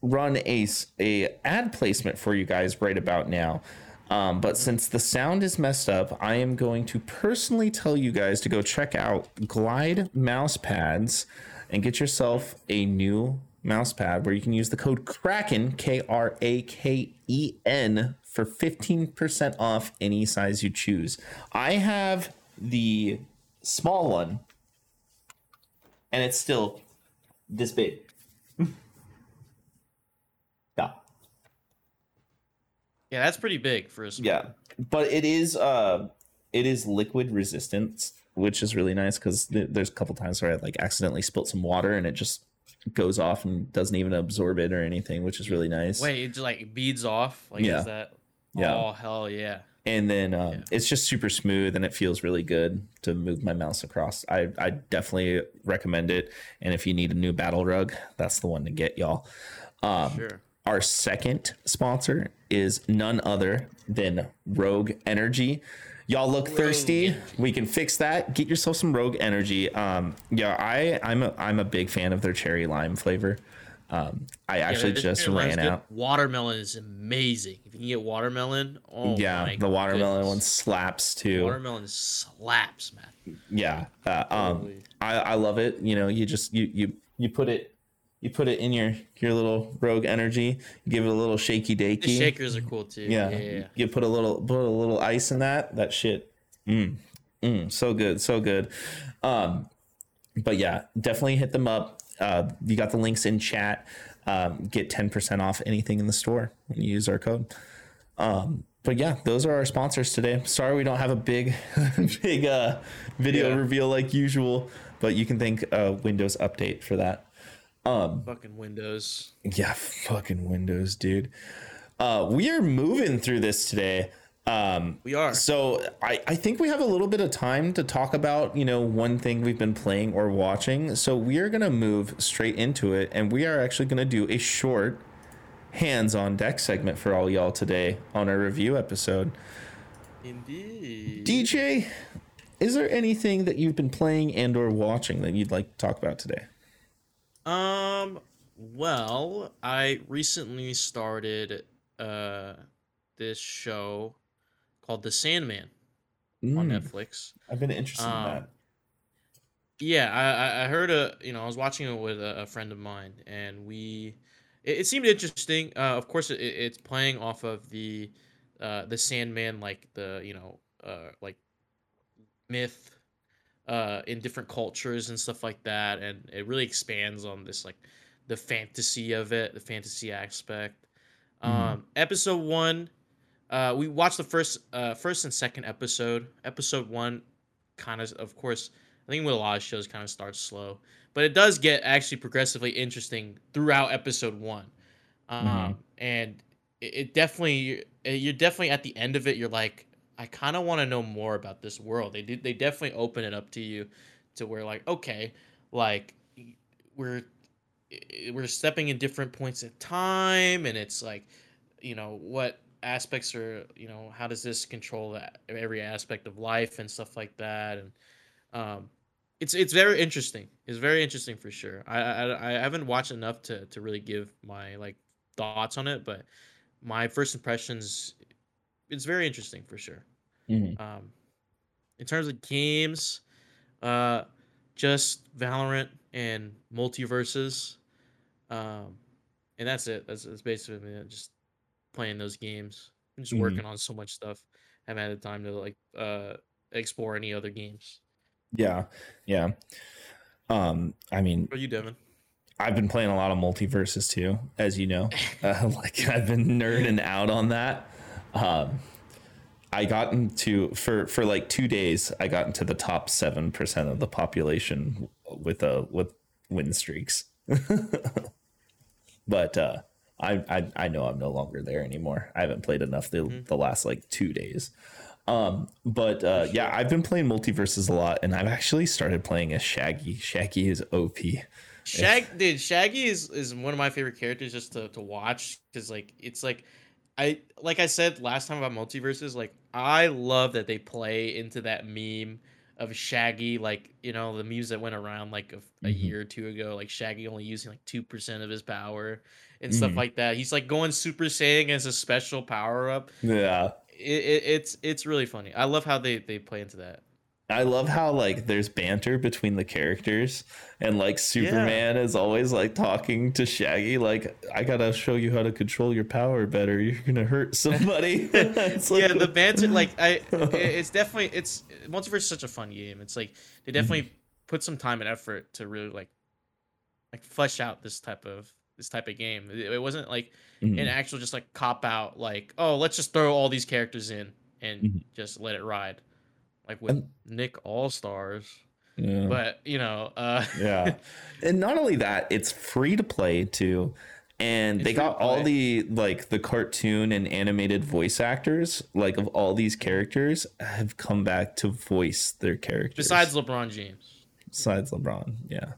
run a, a ad placement for you guys right about now. Um, but since the sound is messed up, I am going to personally tell you guys to go check out Glide mouse pads and get yourself a new mouse pad where you can use the code Kraken K R A K E N for 15% off any size you choose. I have the small one and it's still this big. yeah. yeah, that's pretty big for a small. Yeah, but it is uh it is liquid resistant, which is really nice because th- there's a couple times where I like accidentally spilt some water and it just goes off and doesn't even absorb it or anything, which is really nice. Wait, it just like beads off. Like Yeah. is that? Yeah. Oh hell yeah. and then um, Yeah. it's just super smooth and it feels really good to move my mouse across. I I definitely recommend it. And if you need a new battle rug, that's the one to get, y'all. Um, Sure. Our second sponsor is none other than Rogue Energy. Y'all look thirsty. We can fix that. Get yourself some Rogue Energy. Um, yeah, I I'm a I'm a big fan of their cherry lime flavor. Um, I actually this just ran good. out. Watermelon is amazing. If you can get watermelon, oh yeah, the watermelon goodness. one slaps too. Watermelon slaps, man. yeah uh, um I, I love it you know you just you you you put it you put it in your your little rogue energy you give it a little shaky The shakers are cool too. yeah, Yeah, yeah, yeah. you put a little put a little ice in that that shit mm, mm, so good so good um but yeah definitely hit them up uh you got the links in chat um get 10% off anything in the store when you use our code um but yeah those are our sponsors today sorry we don't have a big big uh video Yeah. reveal like usual but you can thank uh windows update for that Fucking Windows. yeah, fucking Windows, dude. Uh, we are moving through this today. Um, We are. so I, I think we have a little bit of time to talk about, you know, one thing we've been playing or watching. So we are going to move straight into it. And we are actually going to do a short hands on deck segment for all y'all today on our review episode. Indeed. DJ, is there anything that you've been playing and or watching that you'd like to talk about today? Um. Well, I recently started uh this show called The Sandman on Mm, Netflix. I've been interested in Um, that. Yeah, I, I- I heard a you know I was watching it with a, a friend of mine, and we it, it seemed interesting. Uh, of course, it, it's playing off of the uh, the Sandman, like the you know uh, like myth uh, in different cultures and stuff like that, and it really expands on this like the fantasy of it, the fantasy aspect. Mhm. Um, episode one, uh, we watched the first uh, first and second episode. Episode one, kind of, of course, I think with a lot of shows, kind of starts slow, but it does get actually progressively interesting throughout episode one. Um, Mhm. and it, it definitely, you're definitely at the end of it. You're like, I kind of want to know more about this world. They did, they definitely open it up to you, to where like, okay, like we're we're stepping in different points in time, and it's like, you know, what aspects are, you know, how does this control every aspect of life and stuff like that, and um, it's it's very interesting. It's very interesting for sure. I I, I haven't watched enough to to really give my like thoughts on it, but my first impressions, it's very interesting for sure. Mhm. Um, in terms of games, uh, just Valorant and MultiVersus, um, and that's it. That's, that's basically it, just playing those games. I'm just Mhm. working on so much stuff. I haven't had the time to like uh explore any other games. Yeah, yeah. Um, I mean, are you, Devin? I've been playing a lot of MultiVersus too, as you know. Uh, like I've been nerding out on that. Um, I got into for for like two days. I got into the top seven percent of the population with uh with win streaks. but uh, I, I I know I'm no longer there anymore. I haven't played enough the the last like two days. Um, but uh, yeah, I've been playing MultiVersus a lot, and I've actually started playing as Shaggy. Shaggy is OP. Shag, dude, Shaggy is is one of my favorite characters just to to watch because like it's like. I like I said last time about MultiVersus, like I love that they play into that meme of Shaggy, like you know the memes that went around like a, a Mhm. year or two ago, like Shaggy only using like two percent of his power and stuff Mhm. like that. He's like going Super Saiyan as a special power up. Yeah. It, it, it's it's really funny. I love how they they play into that. I love how like there's banter between the characters and like Superman is always like talking to Shaggy like I gotta show you how to control your power better. You're gonna hurt somebody. It's yeah, the banter like I it's definitely it's multiverse is such a fun game. It's like they definitely put some time and effort to really like like flesh out this type of this type of game. It, it wasn't like Mhm. an actual just like cop out like oh let's just throw all these characters in and Mhm. just let it ride like with And- Nick All Stars. Yeah. But you know, uh, yeah and not only that it's free to play too and It's they got all the like the cartoon and animated voice actors like of all these characters have come back to voice their characters besides LeBron James. besides lebron yeah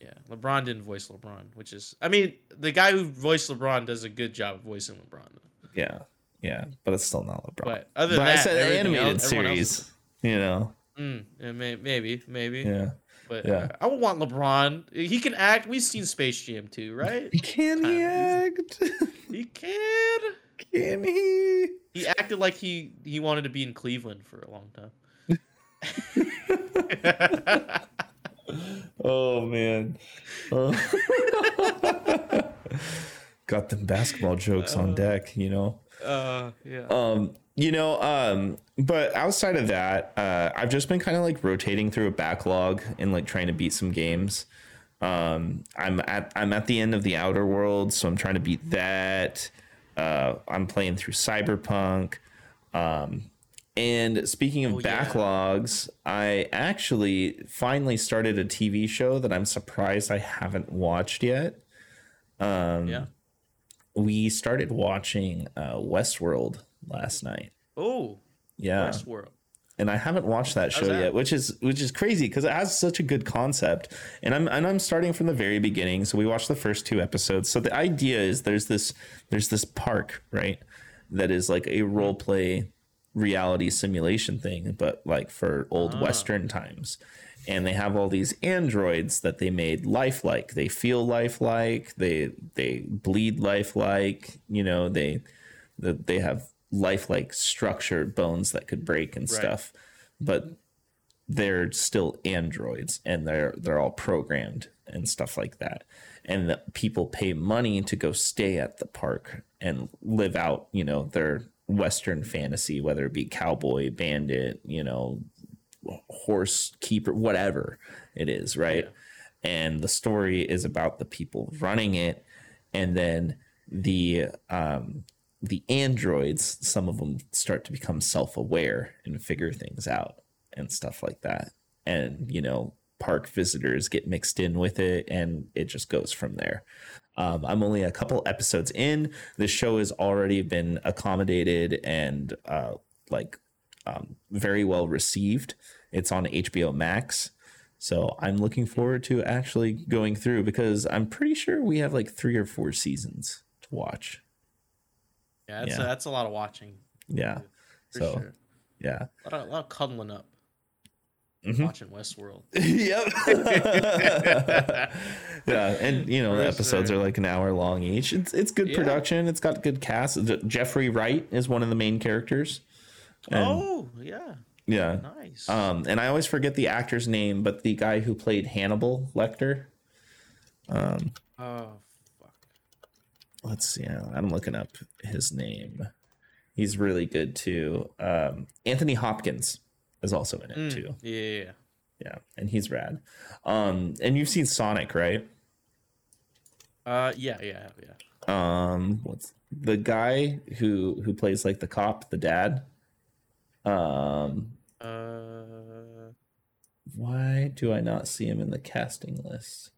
Yeah, LeBron didn't voice LeBron, which is I mean the guy who voiced LeBron does a good job of voicing LeBron. Though. yeah yeah but it's still not lebron But other than but i said animated else- series you know Mm, yeah, maybe, maybe. yeah But yeah. uh, I would want LeBron. He can act. We've seen Space Jam too, right? He can he act He can. can he He acted like he he wanted to be in Cleveland for a long time. oh man Uh, got them basketball jokes on deck you know uh, yeah. um you know um but outside of that uh i've just been kind of like rotating through a backlog and like trying to beat some games. Um i'm at i'm at the end of the outer world so i'm trying to beat that. Uh i'm playing through cyberpunk. Um and speaking of Oh, yeah. backlogs i actually finally started a tv show that i'm surprised i haven't watched yet. Um yeah. we started watching uh westworld last night Oh, yeah Westworld. and I haven't watched that show that? yet, which is which is crazy because it has such a good concept. And I'm and I'm starting from the very beginning. So we watched the first two episodes. So the idea is there's this there's this park right that is like a role play reality simulation thing, but like for old Ah. Western times. And they have all these androids that they made lifelike. They feel lifelike. They they bleed lifelike. You know they they have lifelike structure, bones that could break and Right. stuff but they're still androids and they're they're all programmed and stuff like that. And the people pay money to go stay at the park and live out you know their western fantasy whether it be cowboy bandit you know horse keeper whatever it is right? And the story is about the people running it. And then the um the androids some of them start to become self-aware and figure things out and stuff like that. And you know park visitors get mixed in with it and it just goes from there. Um, i'm only a couple episodes in. The show has already been accommodated and uh, like um, very well received. It's on hbo max. So i'm looking forward to actually going through because i'm pretty sure we have like three or four seasons to watch Yeah, that's Yeah. A, that's a lot of watching. yeah For So, sure. yeah A lot, of, a lot of cuddling up, Mhm. watching Westworld. yep. yeah, and you know the episodes sure. are like an hour long each. It's it's good Yeah. production. It's got good cast. Jeffrey Wright is one of the main characters. And- oh, yeah, Yeah. nice. Um, and I always forget the actor's name, but the guy who played Hannibal Lecter. Um, oh. Let's see. I'm looking up his name. He's really good too. Um, Anthony Hopkins is also in it Mm, too. Yeah, yeah, yeah. Yeah, and he's rad. Um, and you've seen Sonic, right? Uh, yeah, yeah, yeah. Um, what's the guy who who plays like the cop, the dad? Um, Uh, why do I not see him in the casting list?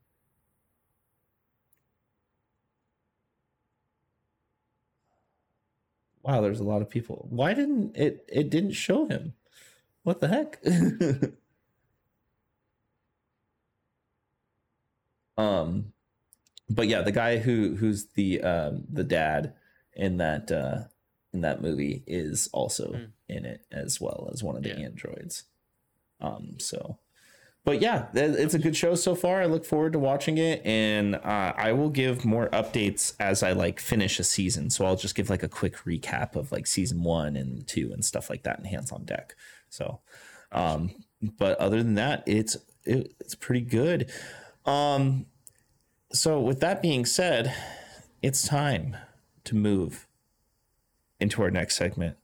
Wow, there's a lot of people. Why didn't it it didn't show him? What the heck? um but yeah, the guy who who's the um the dad in that uh in that movie is also Mm. in it as well as one of the Yeah. androids. Um so but yeah, it's a good show so far. I look forward to watching it, and uh, I will give more updates as I like finish a season. So I'll just give like a quick recap of like season one and two and stuff like that in hands on deck. So, um, but other than that, it's it, it's pretty good. Um, so with that being said, it's time to move into our next segment.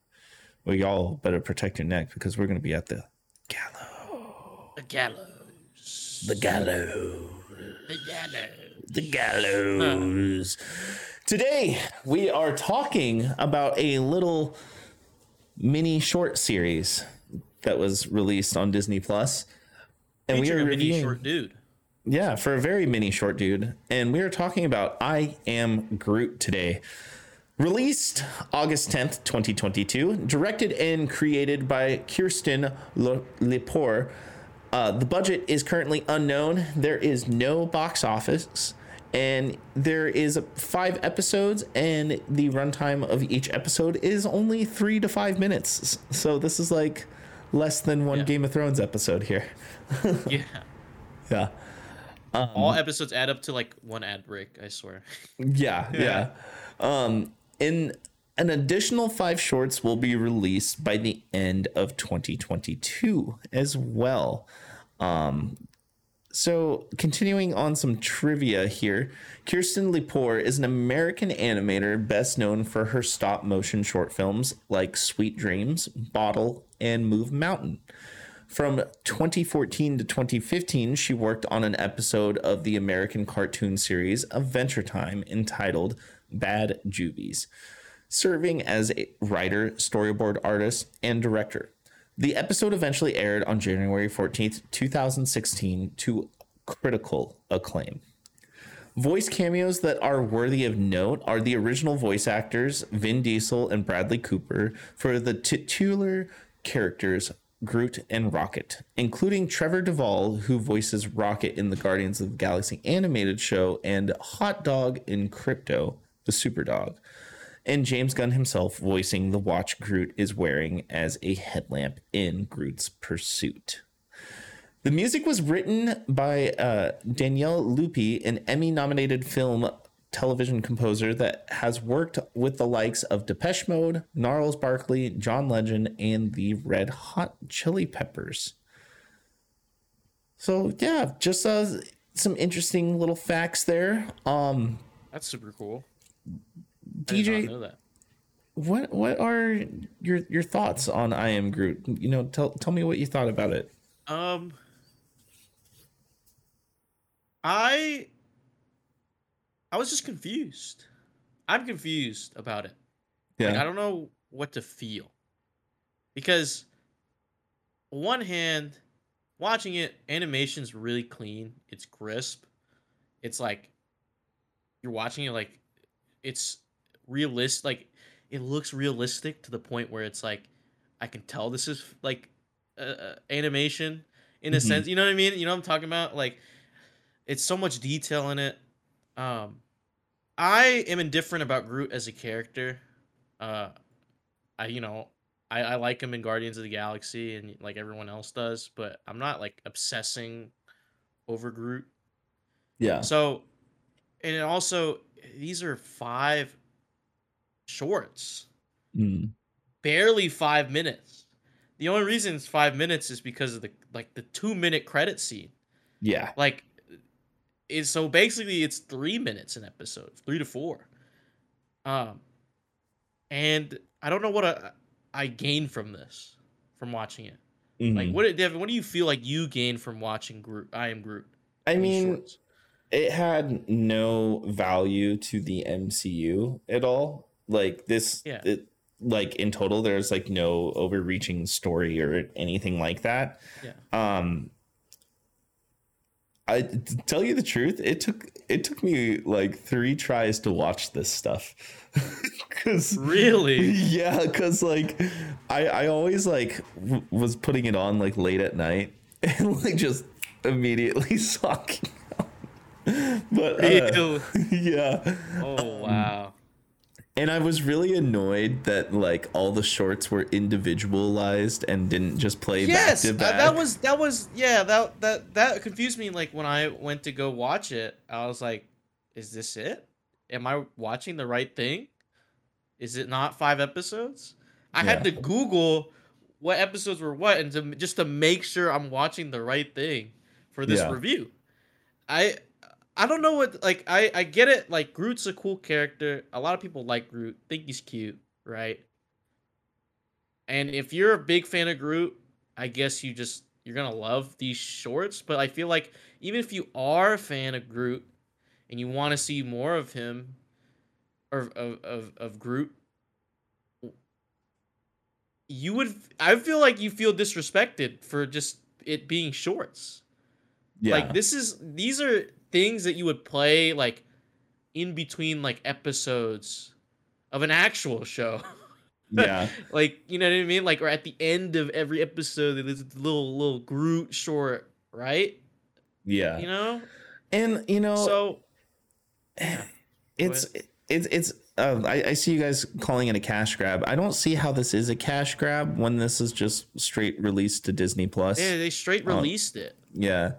Well, y'all better protect your neck because we're going to be at the gallows. The gallows. The gallows. The gallows. The gallows. Today, we are talking about a little mini short series that was released on Disney Plus. And we are a mini reviewing, short dude. yeah, for a very mini short dude. And we are talking about I Am Groot today. Released August 10th, 2022, directed and created by Kirsten Le- Lepore. Uh, the budget is currently unknown. There is no box office, and there is five episodes, and the runtime of each episode is only three to five minutes. So this is like less than one Yeah. Game of Thrones episode here. Yeah. Yeah. All episodes add up to like one ad break, I swear. Yeah, yeah. Um, and an additional five shorts will be released by the end of 2022 as well. Um, so, continuing on some trivia here, Kirsten Lepore is an American animator best known for her stop motion short films like Sweet Dreams, Bottle, and Move Mountain. From 2014 to 2015, she worked on an episode of the American cartoon series Adventure Time entitled Bad Jubies, serving as a writer, storyboard artist, and director. The episode eventually aired on January 14th, 2016, to critical acclaim. Voice cameos that are worthy of note are the original voice actors Vin Diesel and Bradley Cooper for the titular characters Groot and Rocket, including Trevor Devall, who voices Rocket in the Guardians of the Galaxy animated show, and Hot Dog in Krypto, the Super Dog, and James Gunn himself voicing the watch Groot is wearing as a headlamp in Groot's Pursuit. The music was written by uh, Daniele Luppi, an Emmy nominated film television composer that has worked with the likes of Depeche Mode, Gnarls Barkley, John Legend, and the Red Hot Chili Peppers. So, yeah, just uh, some interesting little facts there. Um, That's super cool. I DJ, know that. what what are your your thoughts on I Am Groot? You know, tell tell me what you thought about it. Um, I I was just confused. I'm confused about it. Yeah, Like, I don't know what to feel because on one hand, watching it, animation's really clean. It's crisp. It's like you're watching it like it's realistic. Like it looks realistic to the point where it's like I can tell this is like uh, animation in a Mhm. sense. You know what I mean? You know what I'm talking about? Like it's so much detail in it. Um, I am indifferent about Groot as a character. Uh, I you know I, I like him in Guardians of the Galaxy and like everyone else does, but I'm not like obsessing over Groot. yeah, So, and also these are five shorts, Mm, barely five minutes. The only reason it's five minutes is because of the like the two minute credit scene. yeah, Like, it's so basically it's three minutes an episode, three to four. Um, and I don't know what I, I gained from this, from watching it. Like Mhm. what Devin? What do you feel like you gained from watching Groot? I am Groot. I mean, shorts? it had no value to the MCU at all. Like this, Yeah. it, like in total, there's like no overreaching story or anything like that. Yeah. Um, I to tell you the truth, it took it took me like three tries to watch this stuff. Cause Really? yeah, because like I I always like w- was putting it on like late at night and like just immediately sucking out. But uh, yeah, Oh wow. And I was really annoyed that like all the shorts were individualized and didn't just play yes, back uh, to back. that was that was yeah that that that confused me. Like when I went to go watch it, I was like, "Is this it? Am I watching the right thing? Is it not five episodes?" I had to Google what episodes were what, and to just to make sure I'm watching the right thing for this Yeah. review. I I don't know what like I I get it. Like Groot's a cool character. A lot of people like Groot, think he's cute, right? And if you're a big fan of Groot, I guess you just you're gonna love these shorts. But I feel like even if you are a fan of Groot and you want to see more of him or of, of of Groot, you would I feel like you feel disrespected for just it being shorts. yeah. Like this is these are things that you would play like in between like episodes of an actual show. yeah. like you know what I mean? Like or at the end of every episode, there's a little little Groot short, right? Yeah. You know. and you know, So yeah, it's it's it's uh, I, I see you guys calling it a cash grab. I don't see how this is a cash grab when this is just straight released to Disney Plus. yeah, they straight Oh. released it. Yeah.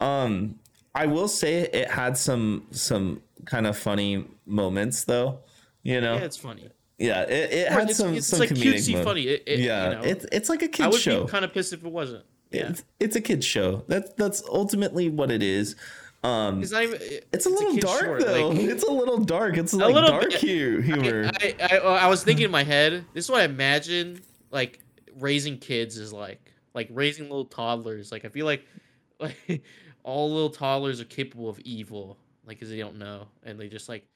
Um I will say it had some some kind of funny moments though. You know? Yeah, it's funny. Yeah, it, it had it's, some it's some like comedic cutesy funny. It, it, yeah, you know, it's it's like a kid show. I would show. be kind of pissed if it wasn't. Yeah, It's it's a kid show. That's that's ultimately what it is. Um it's not even. it- it's a little kid's dark short, though. like- it's a little dark. It's like little dark bit. hu- humor. I, I, I, I was thinking in my head. This is what I imagine like raising kids is like, like raising little toddlers. Like I feel like, like all little toddlers are capable of evil, like because they don't know and they just like,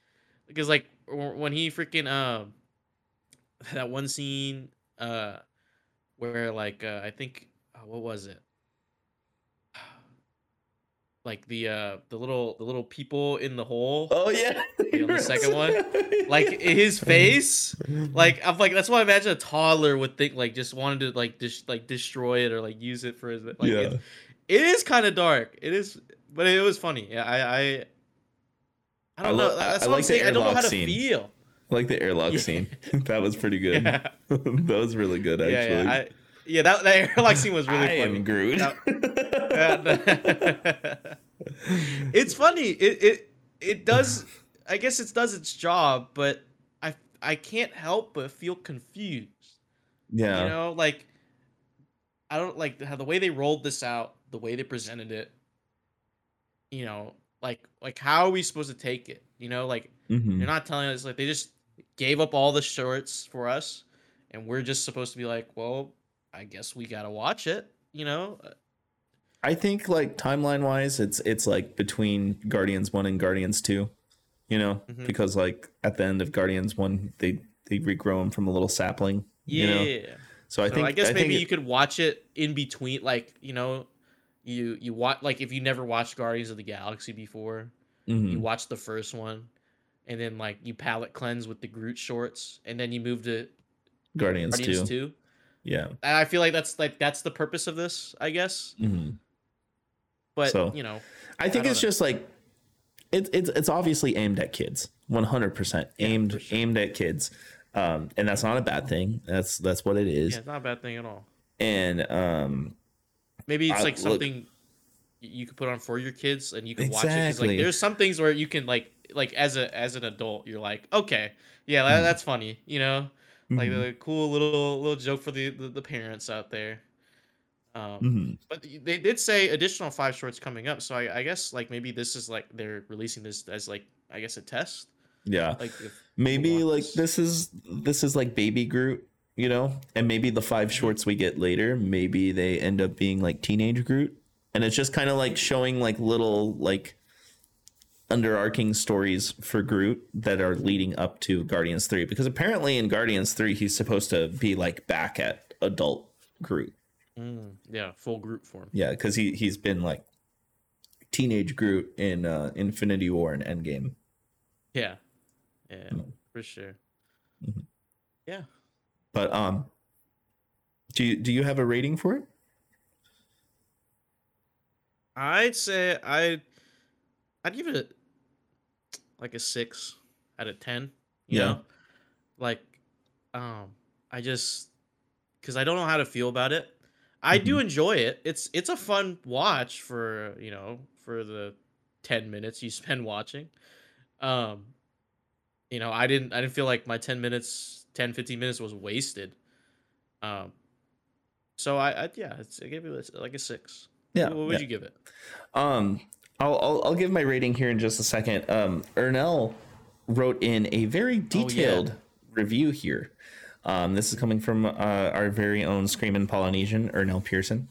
because like when he freaking um, that one scene uh, where like uh, I think uh, what was it? Like the uh the little the little people in the hole. oh yeah. the second one? like his face like i'm like that's why i imagine a toddler would think like just wanted to like dis- like destroy it or like use it for his like yeah. It, is kind of dark it is but it was funny yeah i i i I don't lo- know that's I what like i'm the saying i don't know how to scene. feel I like the airlock Yeah. scene. that was pretty good. yeah that was really good actually. yeah, I, yeah that, that airlock scene was really I funny am Groot. Yeah. it's funny. It it it does. I guess it does its job, but I I can't help but feel confused. yeah. You know, like I don't like how the way they rolled this out, the way they presented it. You know, like like how are we supposed to take it? You know, like Mhm. they're not telling us. Like they just gave up all the shorts for us, and we're just supposed to be like, well, I guess we gotta watch it. You know, I think like timeline wise, it's it's like between Guardians one and Guardians two, you know, Mhm. because like at the end of Guardians one, they they regrow him from a little sapling. yeah. You know? So I So think I guess think maybe it- you could watch it in between, like you know, you you watch like if you never watched Guardians of the Galaxy before, Mhm. you watch the first one, and then like you palette cleanse with the Groot shorts, and then you move to Guardians, Guardians two. two. Yeah. And I feel like that's like that's the purpose of this, I guess. Mhm. But So- you know, I think don't it's know. just like it's it's it's obviously aimed at kids, one hundred percent aimed for sure. aimed at kids, um, and that's not a bad thing. That's that's what it is. yeah, it's not a bad thing at all. And um, Maybe it's I- like look- something y- you could put on for your kids, and you can watch it. Exactly. like, there's some things where you can like like as a as an adult, you're like, okay, yeah, that, Mhm. that's funny, you know. like mhm, the cool little little joke for the, the, the parents out there. Um, mhm. but they did say additional five shorts coming up, so I, I guess like maybe this is like they're releasing this as like I guess a test. yeah, Like if maybe like this. this is this is like baby Groot, you know, and maybe the five shorts we get later, maybe they end up being like teenage Groot, and it's just kind of like showing like little like underarching stories for Groot that are leading up to Guardians 3 because apparently in Guardians 3 he's supposed to be like back at adult Groot. Mm, yeah, full Groot form. Yeah, cuz he he's been like teenage Groot in uh Infinity War and Endgame. Yeah. Yeah, Mm. for sure. Mhm. Yeah. But um do you do you have a rating for it? I'd say I I'd give it like a 6 out of 10, you Yeah. know? Like um I just cuz I don't know how to feel about it. I do Mm-hmm. enjoy it. It's it's a fun watch for, you know, for the 10 minutes you spend watching. Um you know, I didn't I didn't feel like my 10 minutes 10 15 minutes was wasted. Um so I, I yeah, it's, I gave it like a 6. Yeah. What would yeah. you give it? Um, I'll, I'll I'll give my rating here in just a second. Um, Ernell wrote in a very detailed review here. Um, this is coming from uh, our very own Screaming Polynesian, Ernell Pearson.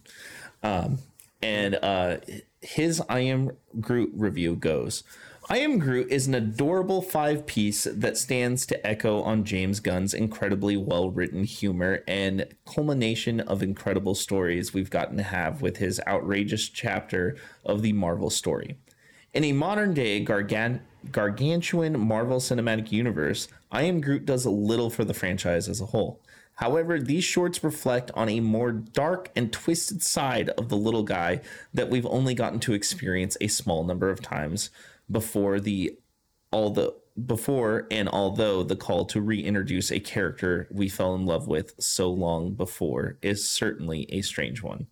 Um, and uh, his I Am Groot review goes I Am Groot is an adorable five piece that stands to echo on James Gunn's incredibly well written humor and culmination of incredible stories we've gotten to have with his outrageous chapter of the Marvel story. In a modern day gargan- gargantuan Marvel Cinematic Universe, I Am Groot does a little for the franchise as a whole. However, these shorts reflect on a more dark and twisted side of the little guy that we've only gotten to experience a small number of times before the all the before and although the call to reintroduce a character we fell in love with so long before is certainly a strange one.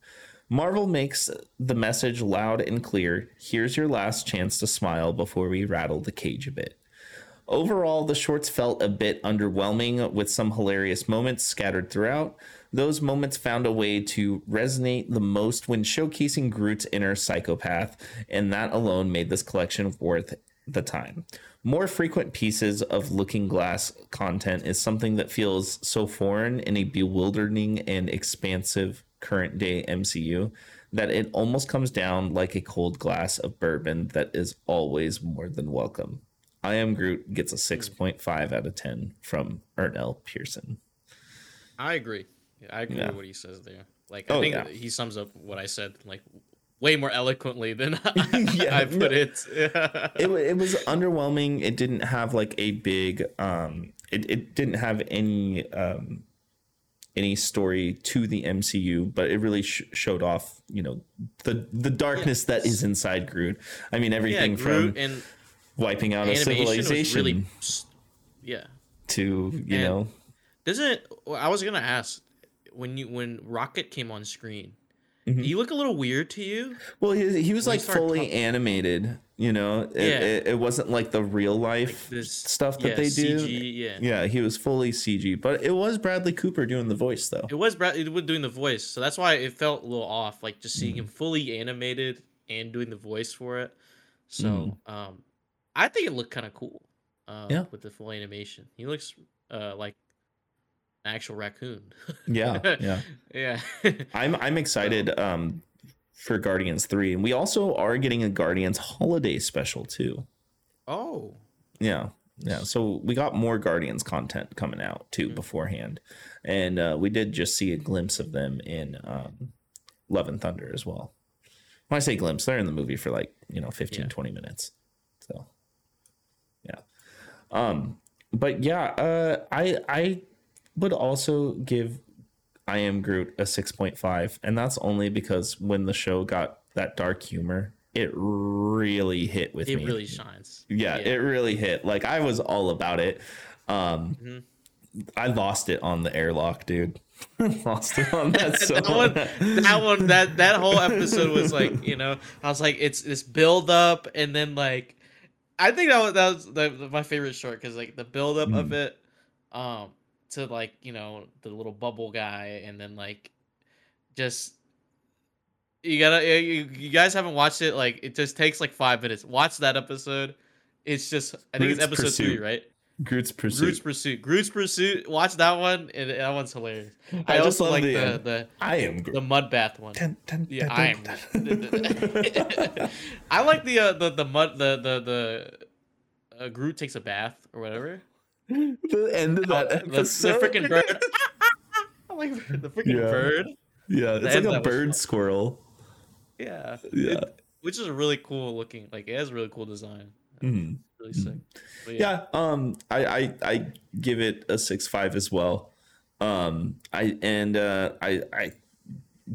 Marvel makes the message loud and clear. Here's your last chance to smile before we rattle the cage a bit. Overall, the shorts felt a bit underwhelming with some hilarious moments scattered throughout. Those moments found a way to resonate the most when showcasing Groot's inner psychopath, and that alone made this collection worth the time. More frequent pieces of looking glass content is something that feels so foreign in a bewildering and expansive current day MCU that it almost comes down like a cold glass of bourbon that is always more than welcome. I Am Groot gets a 6.5 out of 10 from Ernell Pearson. I agree. Yeah, I agree Yeah. with what he says there. Like I Oh, think yeah. he sums up what I said like way more eloquently than Yeah, I put no. it. it, it was underwhelming. It didn't have like a big um it, it didn't have any um any story to the MCU, but it really sh- showed off, you know, the the darkness that is inside Groot. I mean, yeah, everything from and wiping out a civilization really yeah. to, you And- know, Doesn't I was gonna ask when you when Rocket came on screen, Mhm. did he look a little weird to you? Well, he, he was like you fully talking- animated, you know. It, Yeah. it, it wasn't like the real life This stuff that yeah, they do. CG, yeah. Yeah, he was fully CG, but it was Bradley Cooper doing the voice though. It was Bradley doing the voice, so that's why it felt a little off, like just seeing Mm-hmm. him fully animated and doing the voice for it. So Mm. um I think it looked kind of cool. Uh, Yeah. with the full animation. He looks uh like actual raccoon. Yeah, yeah. yeah. I'm I'm excited um for Guardians 3 and we also are getting a Guardians holiday special too. oh. Yeah. Yeah, so we got more Guardians content coming out too Mhm. beforehand. And uh, we did just see a glimpse of them in um, Love and Thunder as well. When I say glimpse, they're in the movie for like, you know, 15, Yeah. 20 minutes. So, yeah. Um, but yeah, uh, I I would also give I Am Groot a 6.5. And that's only because when the show got that dark humor, it really hit with It me It really shines. yeah, it really hit. Like I was all about it. Um Mhm. I lost it on the airlock, dude. lost it on that so that one, that one, that that whole episode was like, you know, I was like, it's this build up, and then like, I think that was that was the, the- my favorite short because like the build up of Mm. it, um, to like you know the little bubble guy, and then like, just you gotta you, you guys haven't watched it like it just takes like five minutes. Watch that episode. It's just I think it's Root's episode three, right? Groot's pursuit. Groot's Pursuit. Groot's Pursuit. Watch that one. And that one's hilarious. I I, just love like the, the uh, the, I am Groot. the mud bath one. Dun, dun, Yeah, dun, I am. I like the uh, the the mud the the the uh, Groot takes a bath or whatever. Dun. the end of that Oh, the, the freaking bird. Like the freaking Yeah. bird. Yeah, it's end like a that was bird squirrel. Yeah. Yeah. It- which is a really cool looking. Like it has a really cool design. Mhm. Really sick. But Yeah, um, I, I I give it a six five as well. Um, I and uh, I I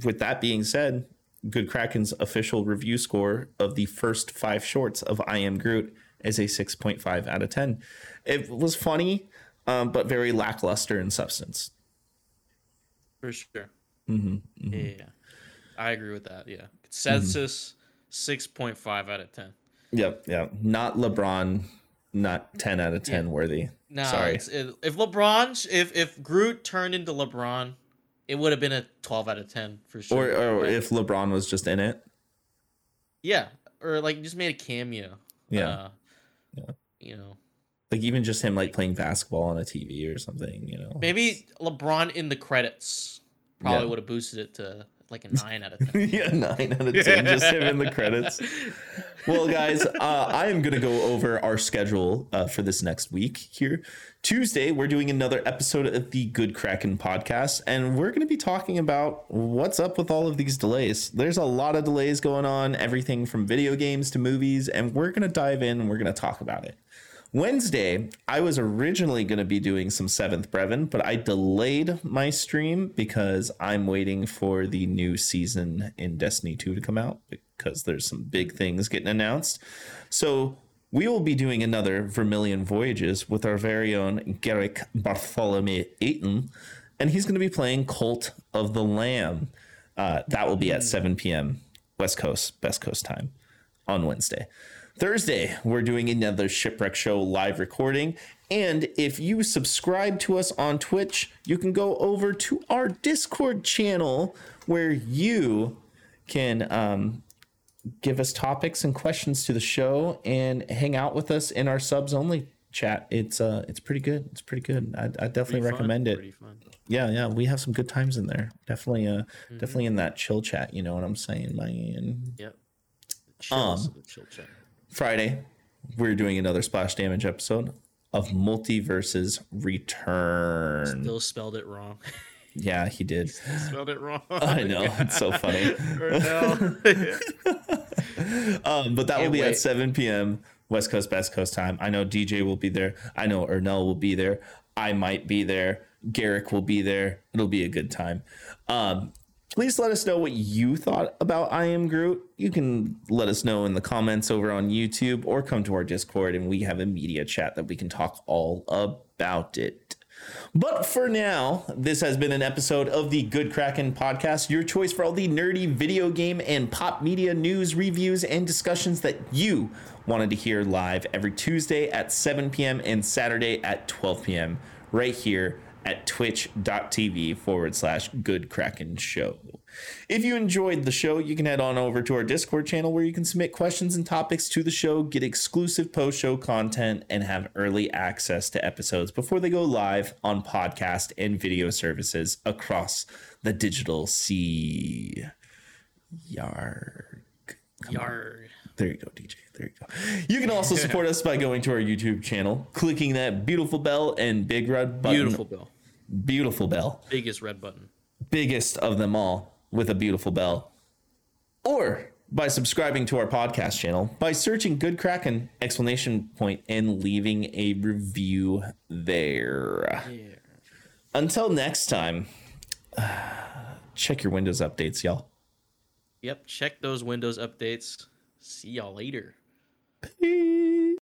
with that being said, Good Kraken's official review score of the first five shorts of I Am Groot is a six point five out of ten. It was funny, um, but very lackluster in substance. For sure. hmm Yeah. I agree with that. Yeah. Consensus six point five out of ten. Yep, yeah, not LeBron, not ten out of ten worthy. No, Sorry. it, if LeBron, if if Groot turned into LeBron, it would have been a twelve out of ten for sure. or But- if LeBron was just in it. yeah, or like just made a cameo. Yeah. Uh, Yeah. You know, Like even just him like playing basketball on a TV or something, you know. maybe LeBron in the credits probably Yeah. would have boosted it to like a nine out of ten. yeah, nine out of ten. Just him in the credits. Well, guys, uh, I am going to go over our schedule uh, for this next week here. Tuesday, we're doing another episode of the Good Kraken podcast, and we're going to be talking about what's up with all of these delays. There's a lot of delays going on, everything from video games to movies, and we're going to dive in and we're going to talk about it. Wednesday, I was originally going to be doing some Seventh Brevin, but I delayed my stream because I'm waiting for the new season in Destiny 2 to come out because there's some big things getting announced. So we will be doing another Vermilion Voyages with our very own Garrick Bartholomew Aiton, and he's going to be playing Cult of the Lamb. Uh, that will be at 7 p.m. West Coast, Best Coast time on Wednesday. Thursday, we're doing another Shipwreck Show live recording. And if you subscribe to us on Twitch, you can go over to our Discord channel where you can um, give us topics and questions to the show and hang out with us in our subs only chat. It's uh, it's pretty good. It's pretty good. I, I definitely Pretty fun, recommend it fun. yeah yeah we have some good times in there definitely uh Mm-hmm. definitely in that chill chat you know what i'm saying man Yep. Chill, Um, chill, chill. Friday we're doing another splash damage episode of MultiVersus return. Still spelled it wrong. yeah he did. Spelled it wrong. i know it's so funny. Um but that will Can't be at 7 p.m west coast best coast time. I know dj will be there. I know ernell will be there. I might be there. Garrick will be there. It'll be a good time. Um please let us know what you thought about I Am Groot. You can let us know in the comments over on YouTube or come to our Discord and we have a media chat that we can talk all about it. But for now, this has been an episode of the Good Kraken podcast, your choice for all the nerdy video game and pop media news, reviews, and discussions that you wanted to hear live every Tuesday at 7 p.m. and Saturday at 12 p.m. right here at twitch.tv forward slash good kraken show. If you enjoyed the show, you can head on over to our Discord channel where you can submit questions and topics to the show, get exclusive post show content, and have early access to episodes before they go live on podcast and video services across the digital sea. Yarg. Yard. There you go, DJ. There you go. You can also support us by going to our YouTube channel, clicking that beautiful bell and big red button. Beautiful bill. Beautiful bell. Biggest red button. Biggest of them all with a beautiful bell. Or by subscribing to our podcast channel by searching Good Kraken explanation point and leaving a review there. Yeah. Until next time, check your Windows updates, y'all. Yep. Check those Windows updates. See y'all later. Peace.